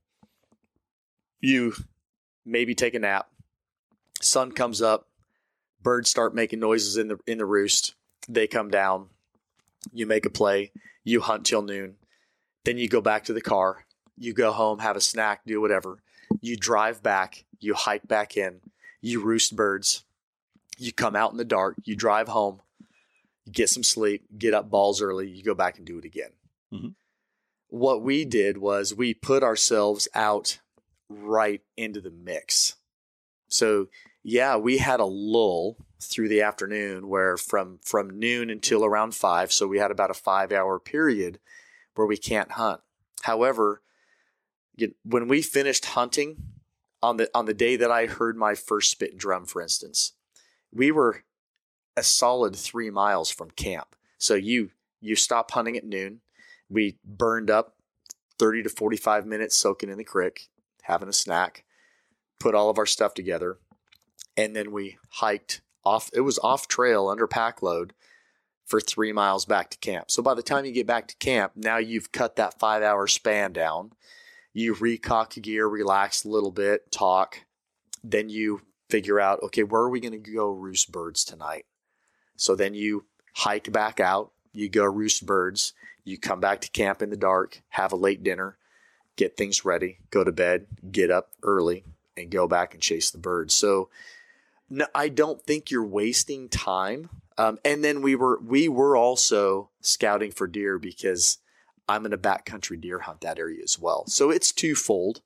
You maybe take a nap. Sun comes up, birds start making noises in the in the roost. They come down. You make a play. You hunt till noon. Then you go back to the car. You go home, have a snack, do whatever. You drive back. You hike back in. You roost birds. You come out in the dark. You drive home. You get some sleep. Get up balls early. You go back and do it again. Mhm. What we did was we put ourselves out right into the mix. So yeah, we had a lull through the afternoon where from from noon until around five. So we had about a five hour period where we can't hunt. However, when we finished hunting on the on the day that I heard my first spit and drum, for instance, we were a solid three miles from camp. So you you stop hunting at noon. We burned up thirty to forty five minutes soaking in the creek, having a snack, put all of our stuff together, and then we hiked off. It was off trail under pack load for three miles back to camp. So by the time you get back to camp, now you've cut that five hour span down. You recock gear, relax a little bit, talk. Then you figure out, okay, where are we going to go roost birds tonight? So then you hike back out, you go roost birds, you come back to camp in the dark, have a late dinner, get things ready, go to bed, get up early, and go back and chase the birds. So no, I don't think you're wasting time. Um, and then we were we were also scouting for deer because I'm in a backcountry deer hunt that area as well. So it's twofold.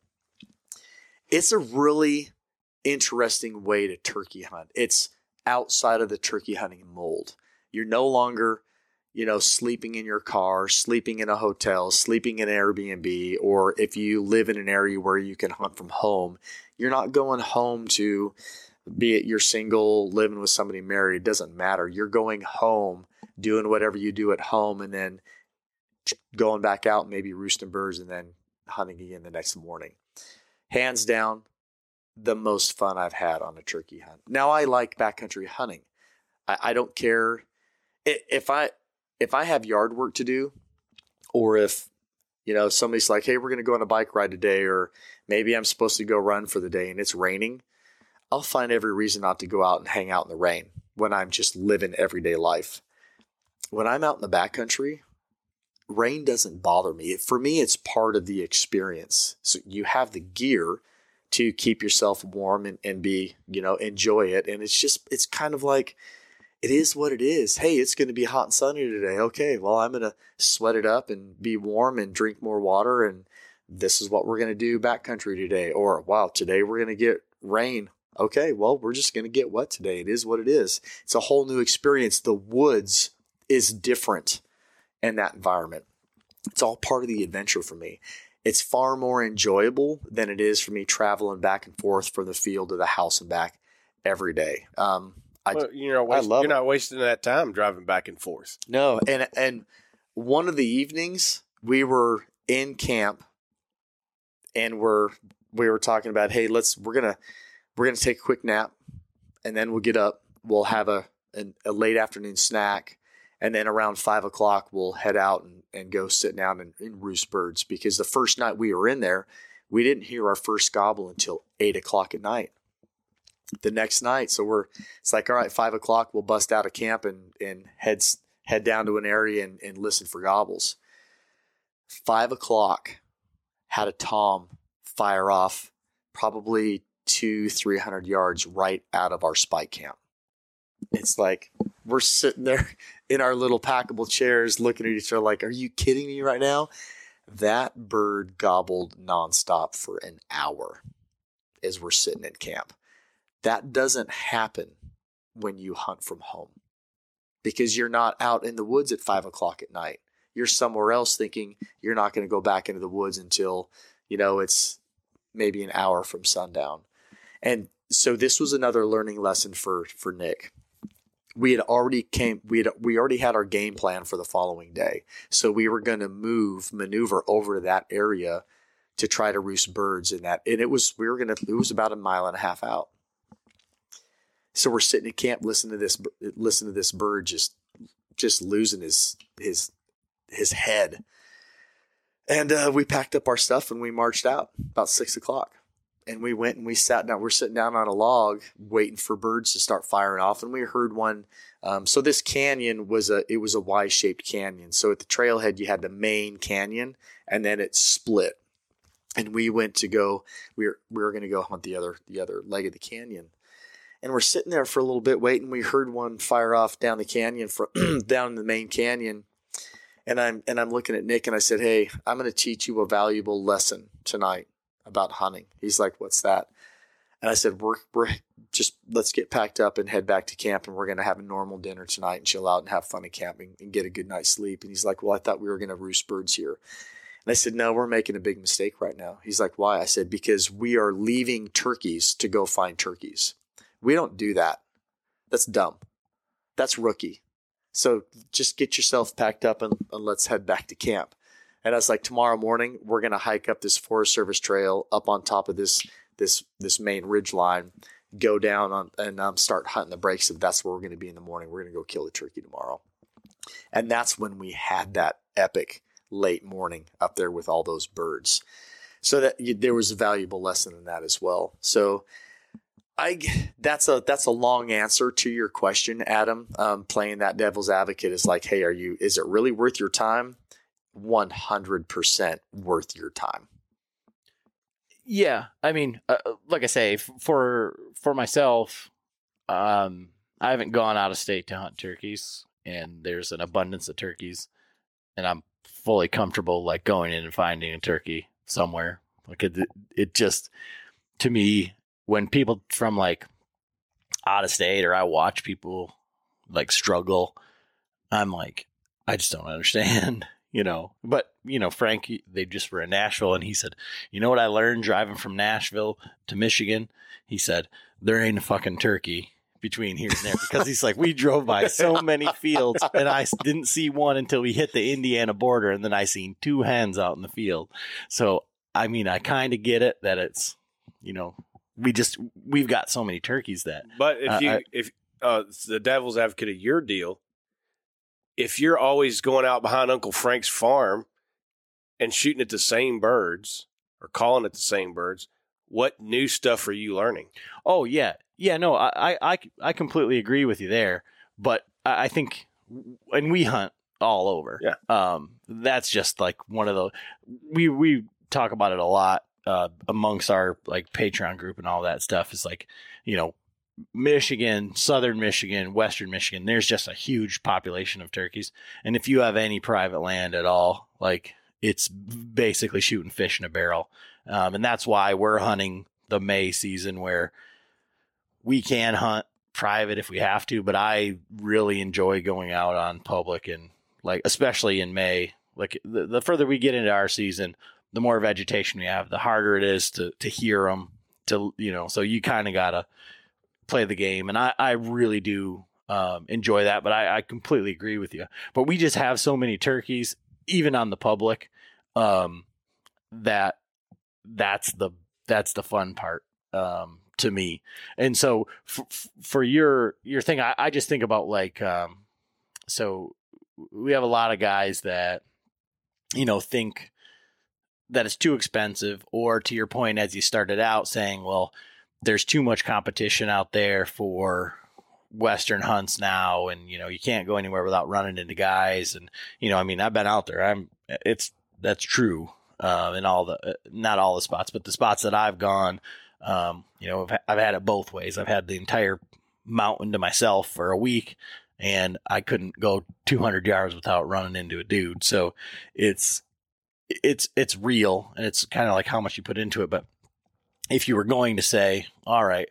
it's a really interesting way to turkey hunt. It's outside of the turkey hunting mold. You're no longer, you know, sleeping in your car, sleeping in a hotel, sleeping in an Airbnb, or if you live in an area where you can hunt from home, you're not going home to be it you're single, living with somebody married, doesn't matter. You're going home, doing whatever you do at home, and then going back out, maybe roosting birds, and then hunting again the next morning. Hands down, the most fun I've had on a turkey hunt. Now I like backcountry hunting. I, I don't care if I if I have yard work to do, or if you know somebody's like, "Hey, we're going to go on a bike ride today," or maybe I'm supposed to go run for the day and it's raining. I'll find every reason not to go out and hang out in the rain when I'm just living everyday life. When I'm out in the backcountry, rain doesn't bother me. For me, it's part of the experience. So you have the gear to keep yourself warm and, and be, you know, enjoy it. And it's just, it's kind of like, it is what it is. Hey, it's going to be hot and sunny today. Okay, well, I'm going to sweat it up and be warm and drink more water. And this is what we're going to do backcountry today. Or, wow, today we're going to get rain. Okay, well, we're just going to get wet today. It is what it is. It's a whole new experience. The woods is different in that environment. It's all part of the adventure for me. It's far more enjoyable than it is for me traveling back and forth from the field to the house and back every day. Um, I, well, you know, waste, you're not wasting that time driving back and forth. No, and and one of the evenings we were in camp, and we're we were talking about, hey, let's we're gonna we're gonna take a quick nap, and then we'll get up. We'll have a a late afternoon snack, and then around five o'clock we'll head out and, and go sit down and, roost birds because the first night we were in there we didn't hear our first gobble until eight o'clock at night. The next night so we're it's like all right five o'clock we'll bust out of camp and and heads head down to an area and, and listen for gobbles. Five o'clock had a tom fire off probably two three hundred yards right out of our spike camp. It's like we're sitting there in our little packable chairs looking at each other like, are you kidding me right now? That bird gobbled nonstop for an hour as we're sitting in camp. That doesn't happen when you hunt from home because you're not out in the woods at five o'clock at night. You're somewhere else thinking you're not going to go back into the woods until, you know, it's maybe an hour from sundown. And so this was another learning lesson for for Nick we had already came we had we already had our game plan for the following day. So we were going to move maneuver over to that area to try to roost birds in that and it was we were going to it was about a mile and a half out. So we're sitting in camp listening to this listen to this bird just just losing his his his head. And uh, we packed up our stuff and we marched out about six o'clock and we went and we sat down. We're sitting down on a log waiting for birds to start firing off, and we heard one. Um, so this canyon was a it was a Y shaped canyon. So at the trailhead you had the main canyon, and then it split. And we went to go. We were we were going to go hunt the other the other leg of the canyon, and we're sitting there for a little bit waiting. We heard one fire off down the canyon from down in the main canyon, and I'm and I'm looking at Nick and I said, "Hey, I'm going to teach you a valuable lesson tonight." About hunting. He's like, "What's that?" And I said, "We're we're just let's get packed up and head back to camp, and we're going to have a normal dinner tonight and chill out and have fun at camping and get a good night's sleep." And he's like, "Well, I thought we were going to roost birds here." And I said, "No, we're making a big mistake right now." He's like, "Why?" I said, "Because we are leaving turkeys to go find turkeys. We don't do that. That's dumb. That's rookie. So just get yourself packed up and, and let's head back to camp." And I was like, tomorrow morning we're gonna hike up this Forest Service trail up on top of this this this main ridge line, go down on and um, start hunting the breaks. If that's where we're gonna be in the morning, we're gonna go kill the turkey tomorrow. And that's when we had that epic late morning up there with all those birds. So that there was a valuable lesson in that as well. So I that's a that's a long answer to your question, Adam. Um, playing that devil's advocate is like, hey, are you? Is it really worth your time? 100% worth your time. Yeah, I mean, uh, uh like I say, for for myself, um, I haven't gone out of state to hunt turkeys, and there's an abundance of turkeys, and I'm fully comfortable like going in and finding a turkey somewhere. Like it, it just to me, when people from like out of state or I watch people like struggle, I'm like, I just don't understand, you know. But you know, Frank, they just were in Nashville, and he said, you know what I learned driving from Nashville to Michigan? He said there ain't a fucking turkey between here and there because he's like, we drove by so many fields and I didn't see one until we hit the Indiana border. And then I seen two hens out in the field. So, I mean, I kind of get it that it's, you know, we just, we've got so many turkeys that. But if Uh, you, I- if uh, the devil's advocate of your deal, if you're always going out behind Uncle Frank's farm and shooting at the same birds or calling at the same birds, what new stuff are you learning? Oh yeah, yeah. No, I, I, I, I completely agree with you there. But I, I think, and we hunt all over. Yeah. Um, that's just like one of the we we talk about it a lot uh, amongst our like Patreon group and all that stuff. Is like you know. Michigan, Southern Michigan, Western Michigan, there's just a huge population of turkeys. And if you have any private land at all, like it's basically shooting fish in a barrel. Um, and that's why we're hunting the May season where we can hunt private if we have to, but I really enjoy going out on public and like, especially in May, like the, the further we get into our season, the more vegetation we have, the harder it is to, to hear them to, you know, so you kind of gotta play the game. And I, I really do, um, enjoy that, but I, I completely agree with you, but we just have so many turkeys, even on the public, um, that that's the that's the fun part um to me and so f- for your your thing I, I just think about like um so we have a lot of guys that you know think that it's too expensive or to your point as you started out saying well there's too much competition out there for western hunts now and you know you can't go anywhere without running into guys and you know i mean i've been out there i'm it's that's true uh, in all the uh, not all the spots, but the spots that I've gone, um, you know, I've, I've had it both ways. I've had the entire mountain to myself for a week, and I couldn't go 200 yards without running into a dude. So it's it's it's real, and it's kind of like how much you put into it. But if you were going to say, all right,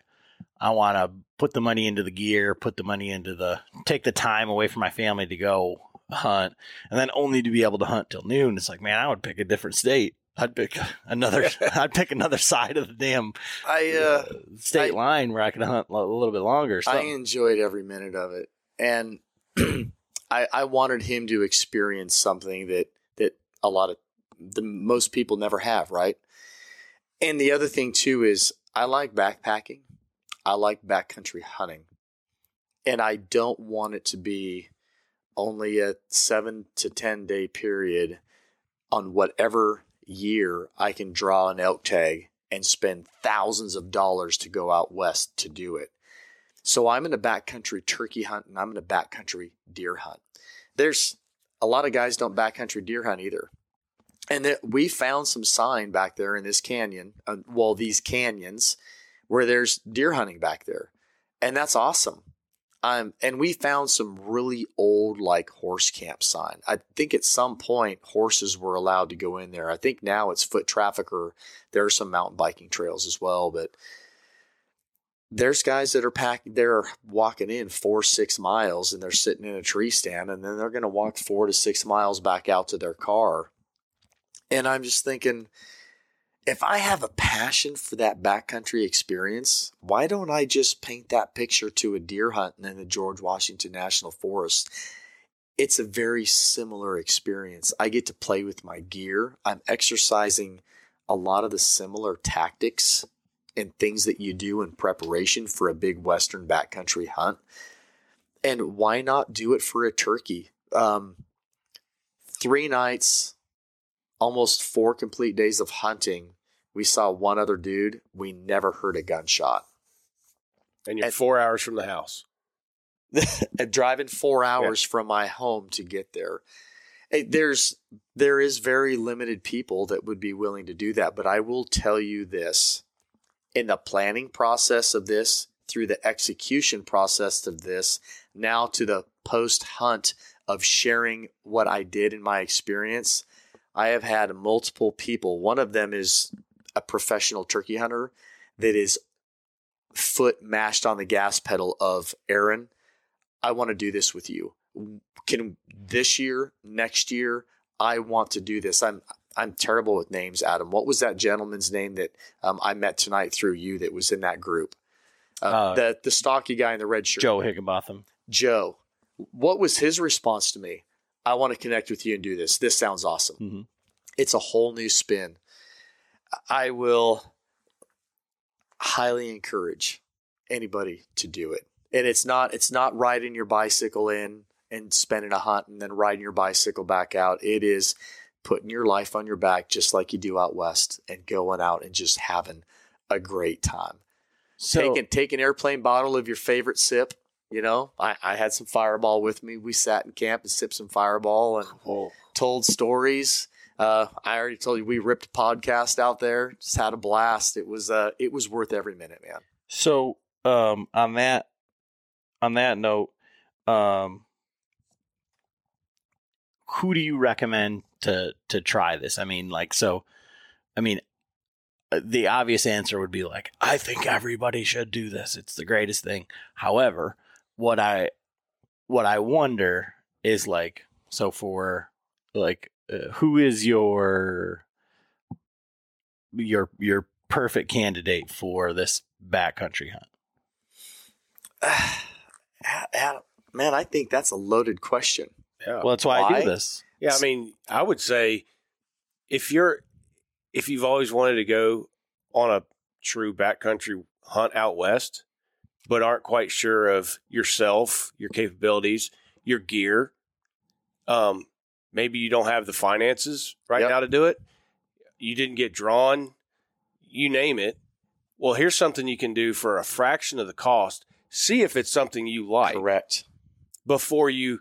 I want to put the money into the gear, put the money into the take the time away from my family to go hunt, and then only to be able to hunt till noon. It's like, man, I would pick a different state. I'd pick another. I'd pick another side of the damn I uh, state I- line where I could hunt a little bit longer. So I enjoyed every minute of it, and I, I wanted him to experience something that that a lot of the most people never have, right? And the other thing too is I like backpacking, I like backcountry hunting, and I don't want it to be only a seven to ten day period on whatever year I can draw an elk tag and spend thousands of dollars to go out west to do it. So I'm in a backcountry turkey hunt and I'm in a backcountry deer hunt. There's a lot of guys don't backcountry deer hunt either. And that we found some sign back there in this canyon, uh, well, these canyons, where there's deer hunting back there. And that's awesome. Um, and we found some really old, like horse camp sign. I think at some point horses were allowed to go in there. I think now it's foot traffic or there are some mountain biking trails as well. But there's guys that are packing, they're walking in four, six miles and they're sitting in a tree stand and then they're going to walk four to six miles back out to their car. And I'm just thinking, if I have a passion for that backcountry experience, why don't I just paint that picture to a deer hunt in the George Washington National Forest? It's a very similar experience. I get to play with my gear. I'm exercising a lot of the similar tactics and things that you do in preparation for a big Western backcountry hunt. And why not do it for a turkey? Um, three nights, almost four complete days of hunting. We saw one other dude. We never heard a gunshot. And you're And- four hours from the house. driving four hours from my home to get there. Hey, There's there is very limited people that would be willing to do that, but I will tell you this: in the planning process of this, through the execution process of this, now to the post hunt of sharing what I did in my experience, I have had multiple people. One of them is a professional turkey hunter that is foot mashed on the gas pedal of Aaron, I want to do this with you. Can this year, next year, I want to do this. I'm I'm terrible with names, Adam. What was that gentleman's name that um, I met tonight through you that was in that group? Uh, Uh, the the stocky guy in the red shirt. Joe Higginbotham. Joe. What was his response to me? I want to connect with you and do this. This sounds awesome. Mhm. It's a whole new spin. I will highly encourage anybody to do it. And it's not it's not riding your bicycle in and spending a hunt and then riding your bicycle back out. It is putting your life on your back just like you do out west and going out and just having a great time So take, an, take an airplane bottle of your favorite sip. You know, I, I had some Fireball with me. We sat in camp and sipped some Fireball and told stories. Uh, I already told you we ripped a podcast out there. Just had a blast. It was uh, it was worth every minute, man. So um, on that on that note, um, who do you recommend to to try this? I mean, like, so, I mean, uh, the obvious answer would be like, I think everybody should do this. It's the greatest thing. However, what I what I wonder is like, so for like, uh, who is your your your perfect candidate for this backcountry hunt? Adam, man, I think that's a loaded question. Yeah. Well, that's why, I do this. Yeah, I mean, I would say if you're if you've always wanted to go on a true backcountry hunt out west, but aren't quite sure of yourself, your capabilities, your gear, um, maybe you don't have the finances right Yep. now to do it. You didn't get drawn, you name it. Well, here's something you can do for a fraction of the cost. See if it's something you like Correct. before you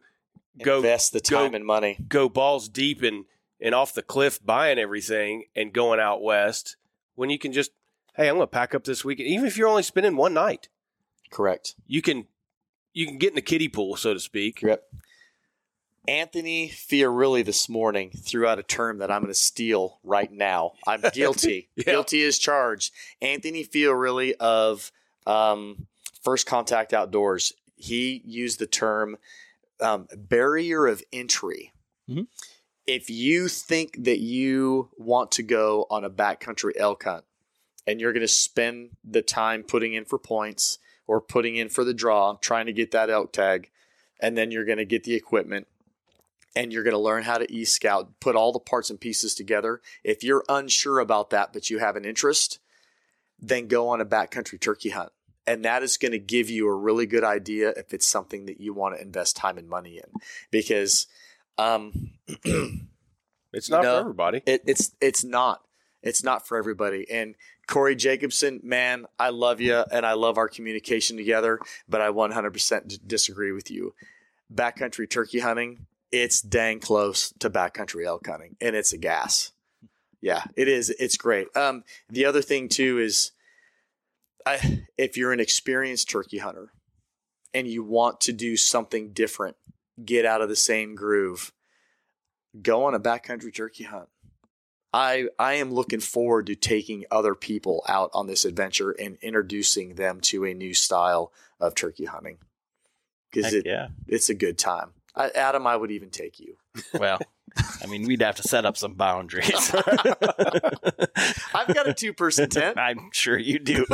go Invest the go- time and money. go balls deep and and off the cliff buying everything and going out west when you can just hey i'm going to pack up this weekend even if you're only spending one night Correct. you can you can get in the kiddie pool so to speak Yep. Anthony Fiorilli this morning threw out a term that I'm going to steal right now. I'm guilty. Yeah. Guilty as charged. Anthony Fiorilli of um, First Contact Outdoors. He used the term um, barrier of entry. Mhm. If you think that you want to go on a backcountry elk hunt and you're going to spend the time putting in for points or putting in for the draw, trying to get that elk tag, and then you're going to get the equipment and you're going to learn how to e scout, put all the parts and pieces together. If you're unsure about that, but you have an interest, then go on a backcountry turkey hunt. And that is going to give you a really good idea if it's something that you want to invest time and money in. Because um, it's not No. for everybody it, it's it's not. It's not for everybody. And Corey Jacobsen, man, I love you and I love our communication together, but I 100% disagree with you. Backcountry turkey hunting, it's dang close to backcountry elk hunting, and it's a gas. Yeah, it is. It's great. Um, the other thing too is, I, if you're an experienced turkey hunter and you want to do something different, get out of the same groove, go on a backcountry turkey hunt. I I am looking forward to taking other people out on this adventure and introducing them to a new style of turkey hunting because it, yeah. it's a good time. I, Adam, I would even take you. Well, I mean, we'd have to set up some boundaries. I've got a two person tent. I'm sure you do.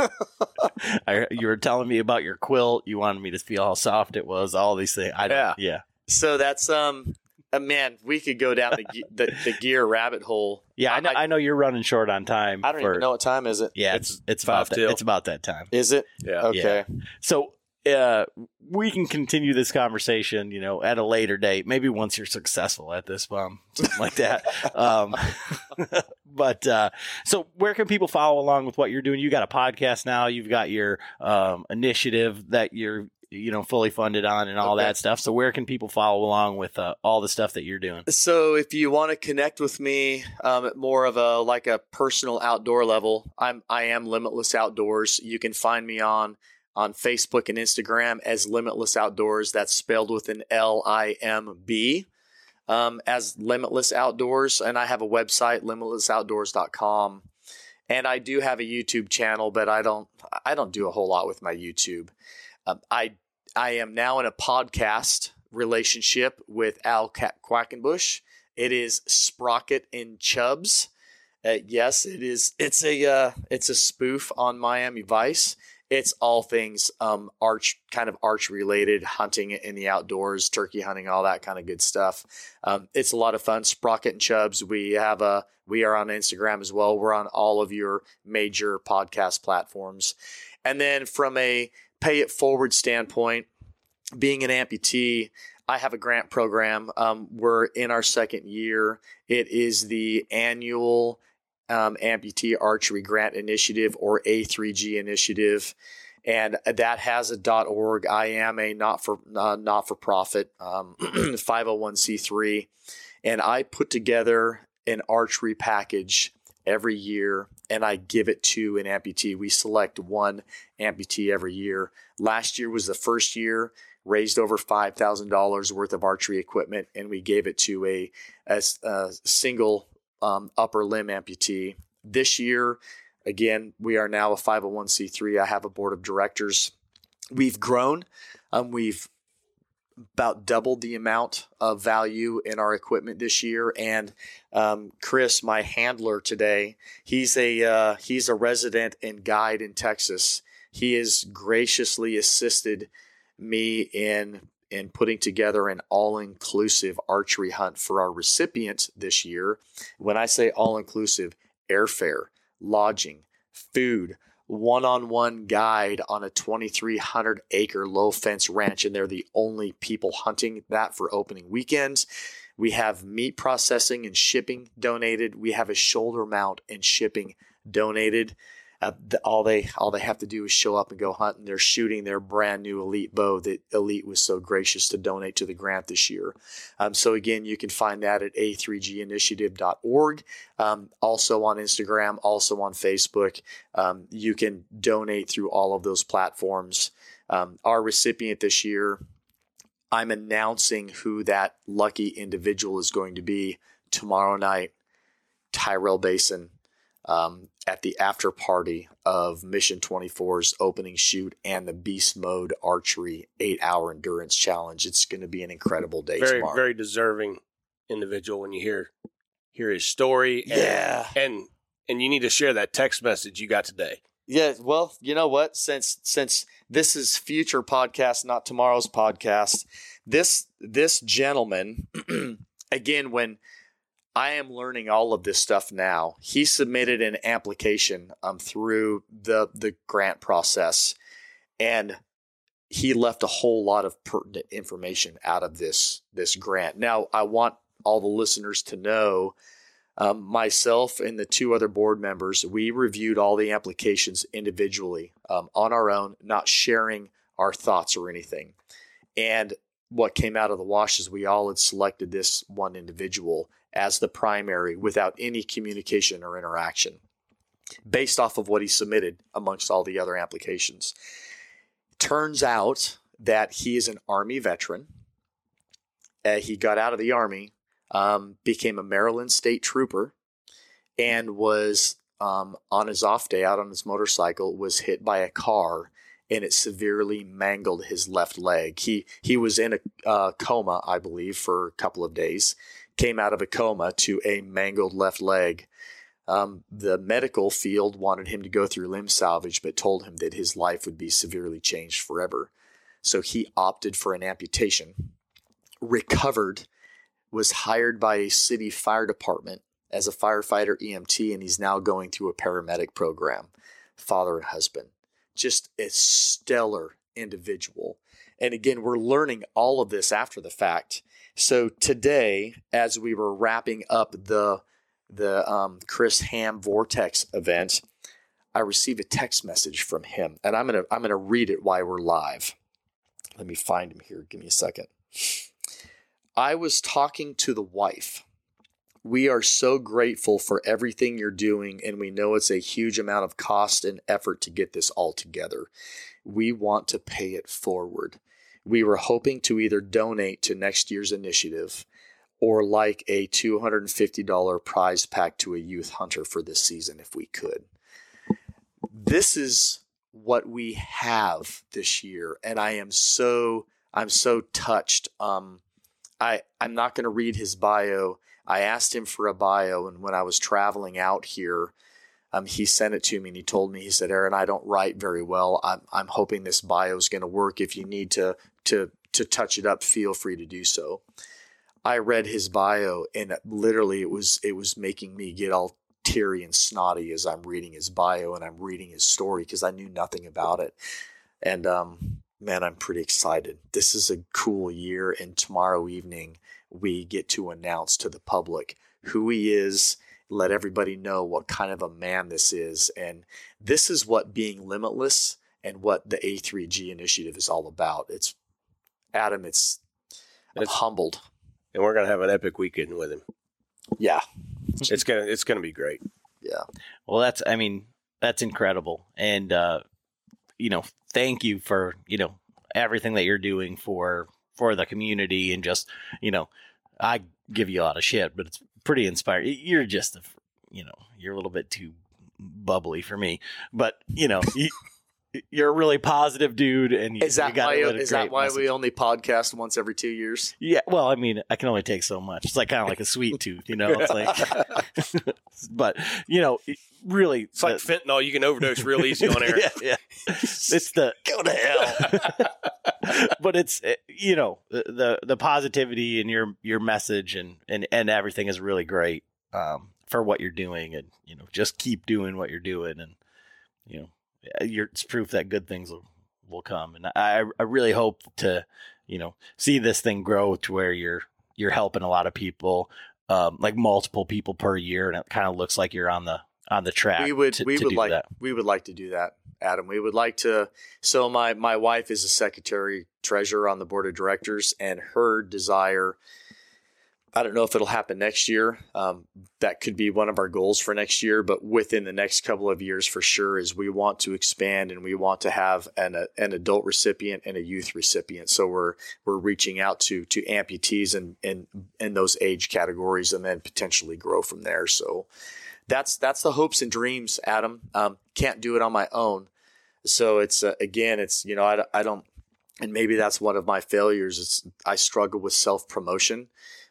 I, you were telling me about your quilt. You wanted me to feel how soft it was. All these things. I Yeah. yeah, So that's um, uh, man, we could go down the, the the gear rabbit hole. Yeah. I know. I, know you're running short on time. I don't for- even know what time is it. Yeah, It's it's it's five about that, it's about that time. Is it? yeah Okay. So uh, we can continue this conversation, you know, at a later date. Maybe once you're successful at this, um, something like that. Um, but uh, so where can people follow along with what you're doing? You got a podcast now. You've got your um, initiative that you're you know fully funded on and all Okay. that stuff. So where can people follow along with uh, all the stuff that you're doing? So if you want to connect with me um, at more of a like a personal outdoor level, I'm I am Limbitless Outdoors. You can find me on on Facebook and Instagram as Limbitless Outdoors. That's spelled with an L I M B um, as Limbitless Outdoors, and I have a website limbitlessoutdoors.com. and I do have a YouTube channel, but I don't I don't do a whole lot with my YouTube. Um, I I am now in a podcast relationship with Al Quackenbush. It is Sprocket and Chubs. Uh, yes, it is. It's a uh, it's a spoof on Miami Vice. It's all things um, arch, kind of arch related, hunting in the outdoors, turkey hunting, all that kind of good stuff. Um, it's a lot of fun. Sprocket and Chubs. We have a we are on Instagram as well. We're on all of your major podcast platforms. And then from a pay it forward standpoint, being an amputee, I have a grant program. Um, we're in our second year. It is the annual um, Amputee Archery Grant Initiative or A3G Initiative. And that has a .org. I am a not for uh, not for profit um, 501c3, and I put together an archery package every year and I give it to an amputee. We select one amputee every year. Last year was the first year, raised over $5,000 worth of archery equipment, and we gave it to a, a, a single um, upper limb amputee. This year, again, we are now a 501c3. I have a board of directors. We've grown. Um, we've about doubled the amount of value in our equipment this year. And um, Chris, my handler today, he's a uh, he's a resident and guide in Texas. He has graciously assisted me in in putting together an all-inclusive archery hunt for our recipients this year. When I say all-inclusive, airfare, lodging, food, one on one guide on a 2,300 acre low fence ranch, and they're the only people hunting that for opening weekends. We have meat processing and shipping donated. We have a shoulder mount and shipping donated. Uh, the, all they all they have to do is show up and go hunt, and they're shooting their brand new Elite bow that Elite was so gracious to donate to the grant this year. Um, so again, you can find that at a3ginitiative.org. Um, also on Instagram, also on Facebook. Um, you can donate through all of those platforms. Um, our recipient this year, I'm announcing who that lucky individual is going to be tomorrow night. Tyrell Basin um, at the after party of Mission 24's opening shoot and the Beast Mode Archery eight hour endurance challenge. It's going to be an incredible day. Very, tomorrow. very deserving individual when you hear hear his story. And, yeah, and and you need to share that text message you got today. Yeah, well, you know what? Since since this is future podcast, not tomorrow's podcast, this this gentleman, again, when I am learning all of this stuff now. He submitted an application um, through the the grant process, and he left a whole lot of pertinent information out of this this grant. Now, I want all the listeners to know. Um, myself and the two other board members, we reviewed all the applications individually um, on our own, not sharing our thoughts or anything. And what came out of the wash is we all had selected this one individual as the primary without any communication or interaction based off of what he submitted amongst all the other applications. Turns out that he is an Army veteran. Uh, he got out of the Army, um, became a Maryland State Trooper, and was um, on his off day out on his motorcycle, was hit by a car and it severely mangled his left leg. He he was in a uh, coma, I believe, for a couple of days came out of a coma to a mangled left leg. Um, the medical field wanted him to go through limb salvage, but told him that his life would be severely changed forever. So he opted for an amputation, recovered, was hired by a city fire department as a firefighter EMT, and he's now going through a paramedic program. Father and husband. Just a stellar individual. And again, we're learning all of this after the fact. So today, as we were wrapping up the the um, Chris Ham Vortex event, I received a text message from him, and I'm gonna I'm gonna read it while we're live. Let me find him here. Give me a second. I was talking to the wife. We are so grateful for everything you're doing, and we know it's a huge amount of cost and effort to get this all together. We want to pay it forward we were hoping to either donate to next year's initiative or like a $250 prize pack to a youth hunter for this season if we could. this is what we have this year, and I am so I'm so touched. Um, I I'm not going to read his bio. I asked him for a bio, and when I was traveling out here, um, he sent it to me, and he told me he said, "Aaron, I don't write very well. I'm I'm hoping this bio is going to work. If you need to to to touch it up, feel free to do so." I read his bio, and literally, it was it was making me get all teary and snotty as I'm reading his bio and I'm reading his story because I knew nothing about it. And um, man, I'm pretty excited. This is a cool year, and tomorrow evening we get to announce to the public who he is, let everybody know what kind of a man this is, and this is what being limitless and what the A3G initiative is all about. It's Adam. It's I'm It's- humbled. and we're gonna have an epic weekend with him. Yeah, It's gonna it's gonna be great. yeah. Well, that's I mean that's incredible, and uh, you know, thank you for you know everything that you're doing for for the community and just you know, I give you a lot of shit, but it's pretty inspiring. You're just a, you know, you're a little bit too bubbly for me, but you know, you, you're a really positive dude, and you, Is that you why? Is that why message. we only podcast once every two years? Yeah, well, I mean, I can only take so much. It's like kind of like a sweet tooth, you know. It's like, but you know, really, It's like fentanyl. You can overdose real easy on air. yeah, yeah. It's the Go to hell. but it's uh, you know the, the the positivity and your your message and and and everything is really great um, for what you're doing and you know just keep doing what you're doing and you know you're it's proof that good things will will come and I I really hope to you know see this thing grow to where you're you're helping a lot of people um, like multiple people per year and it kind of looks like you're on the on the track we would to, we to would like that. we would like to do that adam we would like to so my my wife is a secretary treasurer on the board of directors and her desire i don't know if it'll happen next year. Um, that could be one of our goals for next year but within the next couple of years for sure is we want to expand and we want to have an, a, an adult recipient and a youth recipient. So we're we're reaching out to to amputees and in, in those age categories and then potentially grow from there. So that's that's the hopes and dreams adam. Um, can't do it on my own. So it's uh, again it's you know I, I don't and maybe that's one of my failures. It's i struggle with self-promotion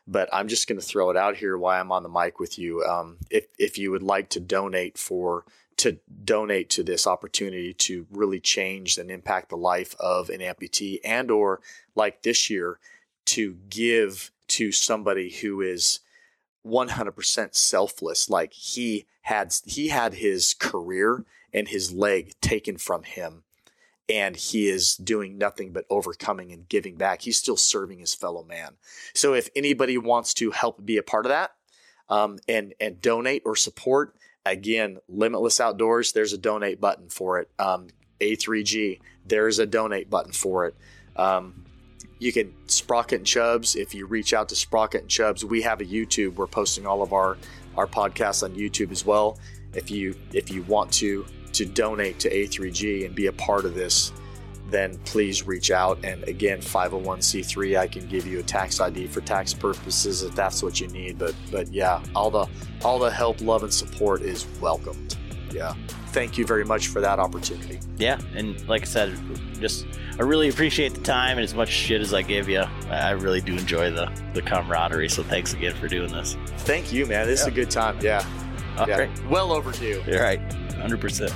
but i'm just going to throw it out here while i'm on the mic with you. Um, if, if you would like to donate for to donate to this opportunity to really change and impact the life of an amputee and or like this year to give to somebody who is 100% selfless like he had he had his career and his leg taken from him and he is doing nothing but overcoming and giving back he's still serving his fellow man so if anybody wants to help be a part of that um, and and donate or support again limbitless outdoors there's a donate button for it um, a3g there's a donate button for it um, you can Sprocket and Chubs. If you reach out to Sprocket and Chubs, we have a YouTube. We're posting all of our our podcasts on YouTube as well. If you if you want to to donate to A3G and be a part of this, then please reach out. And again, 501c3, I can give you a tax ID for tax purposes if that's what you need. But but yeah, all the all the help, love, and support is welcomed. Yeah. Thank you very much for that opportunity. Yeah, and like I said, just I really appreciate the time and as much shit as I give you. I really do enjoy the the camaraderie. So thanks again for doing this. Thank you, man. This is a good time. Yeah. All yeah. right, Well overdue. all right, hundred percent.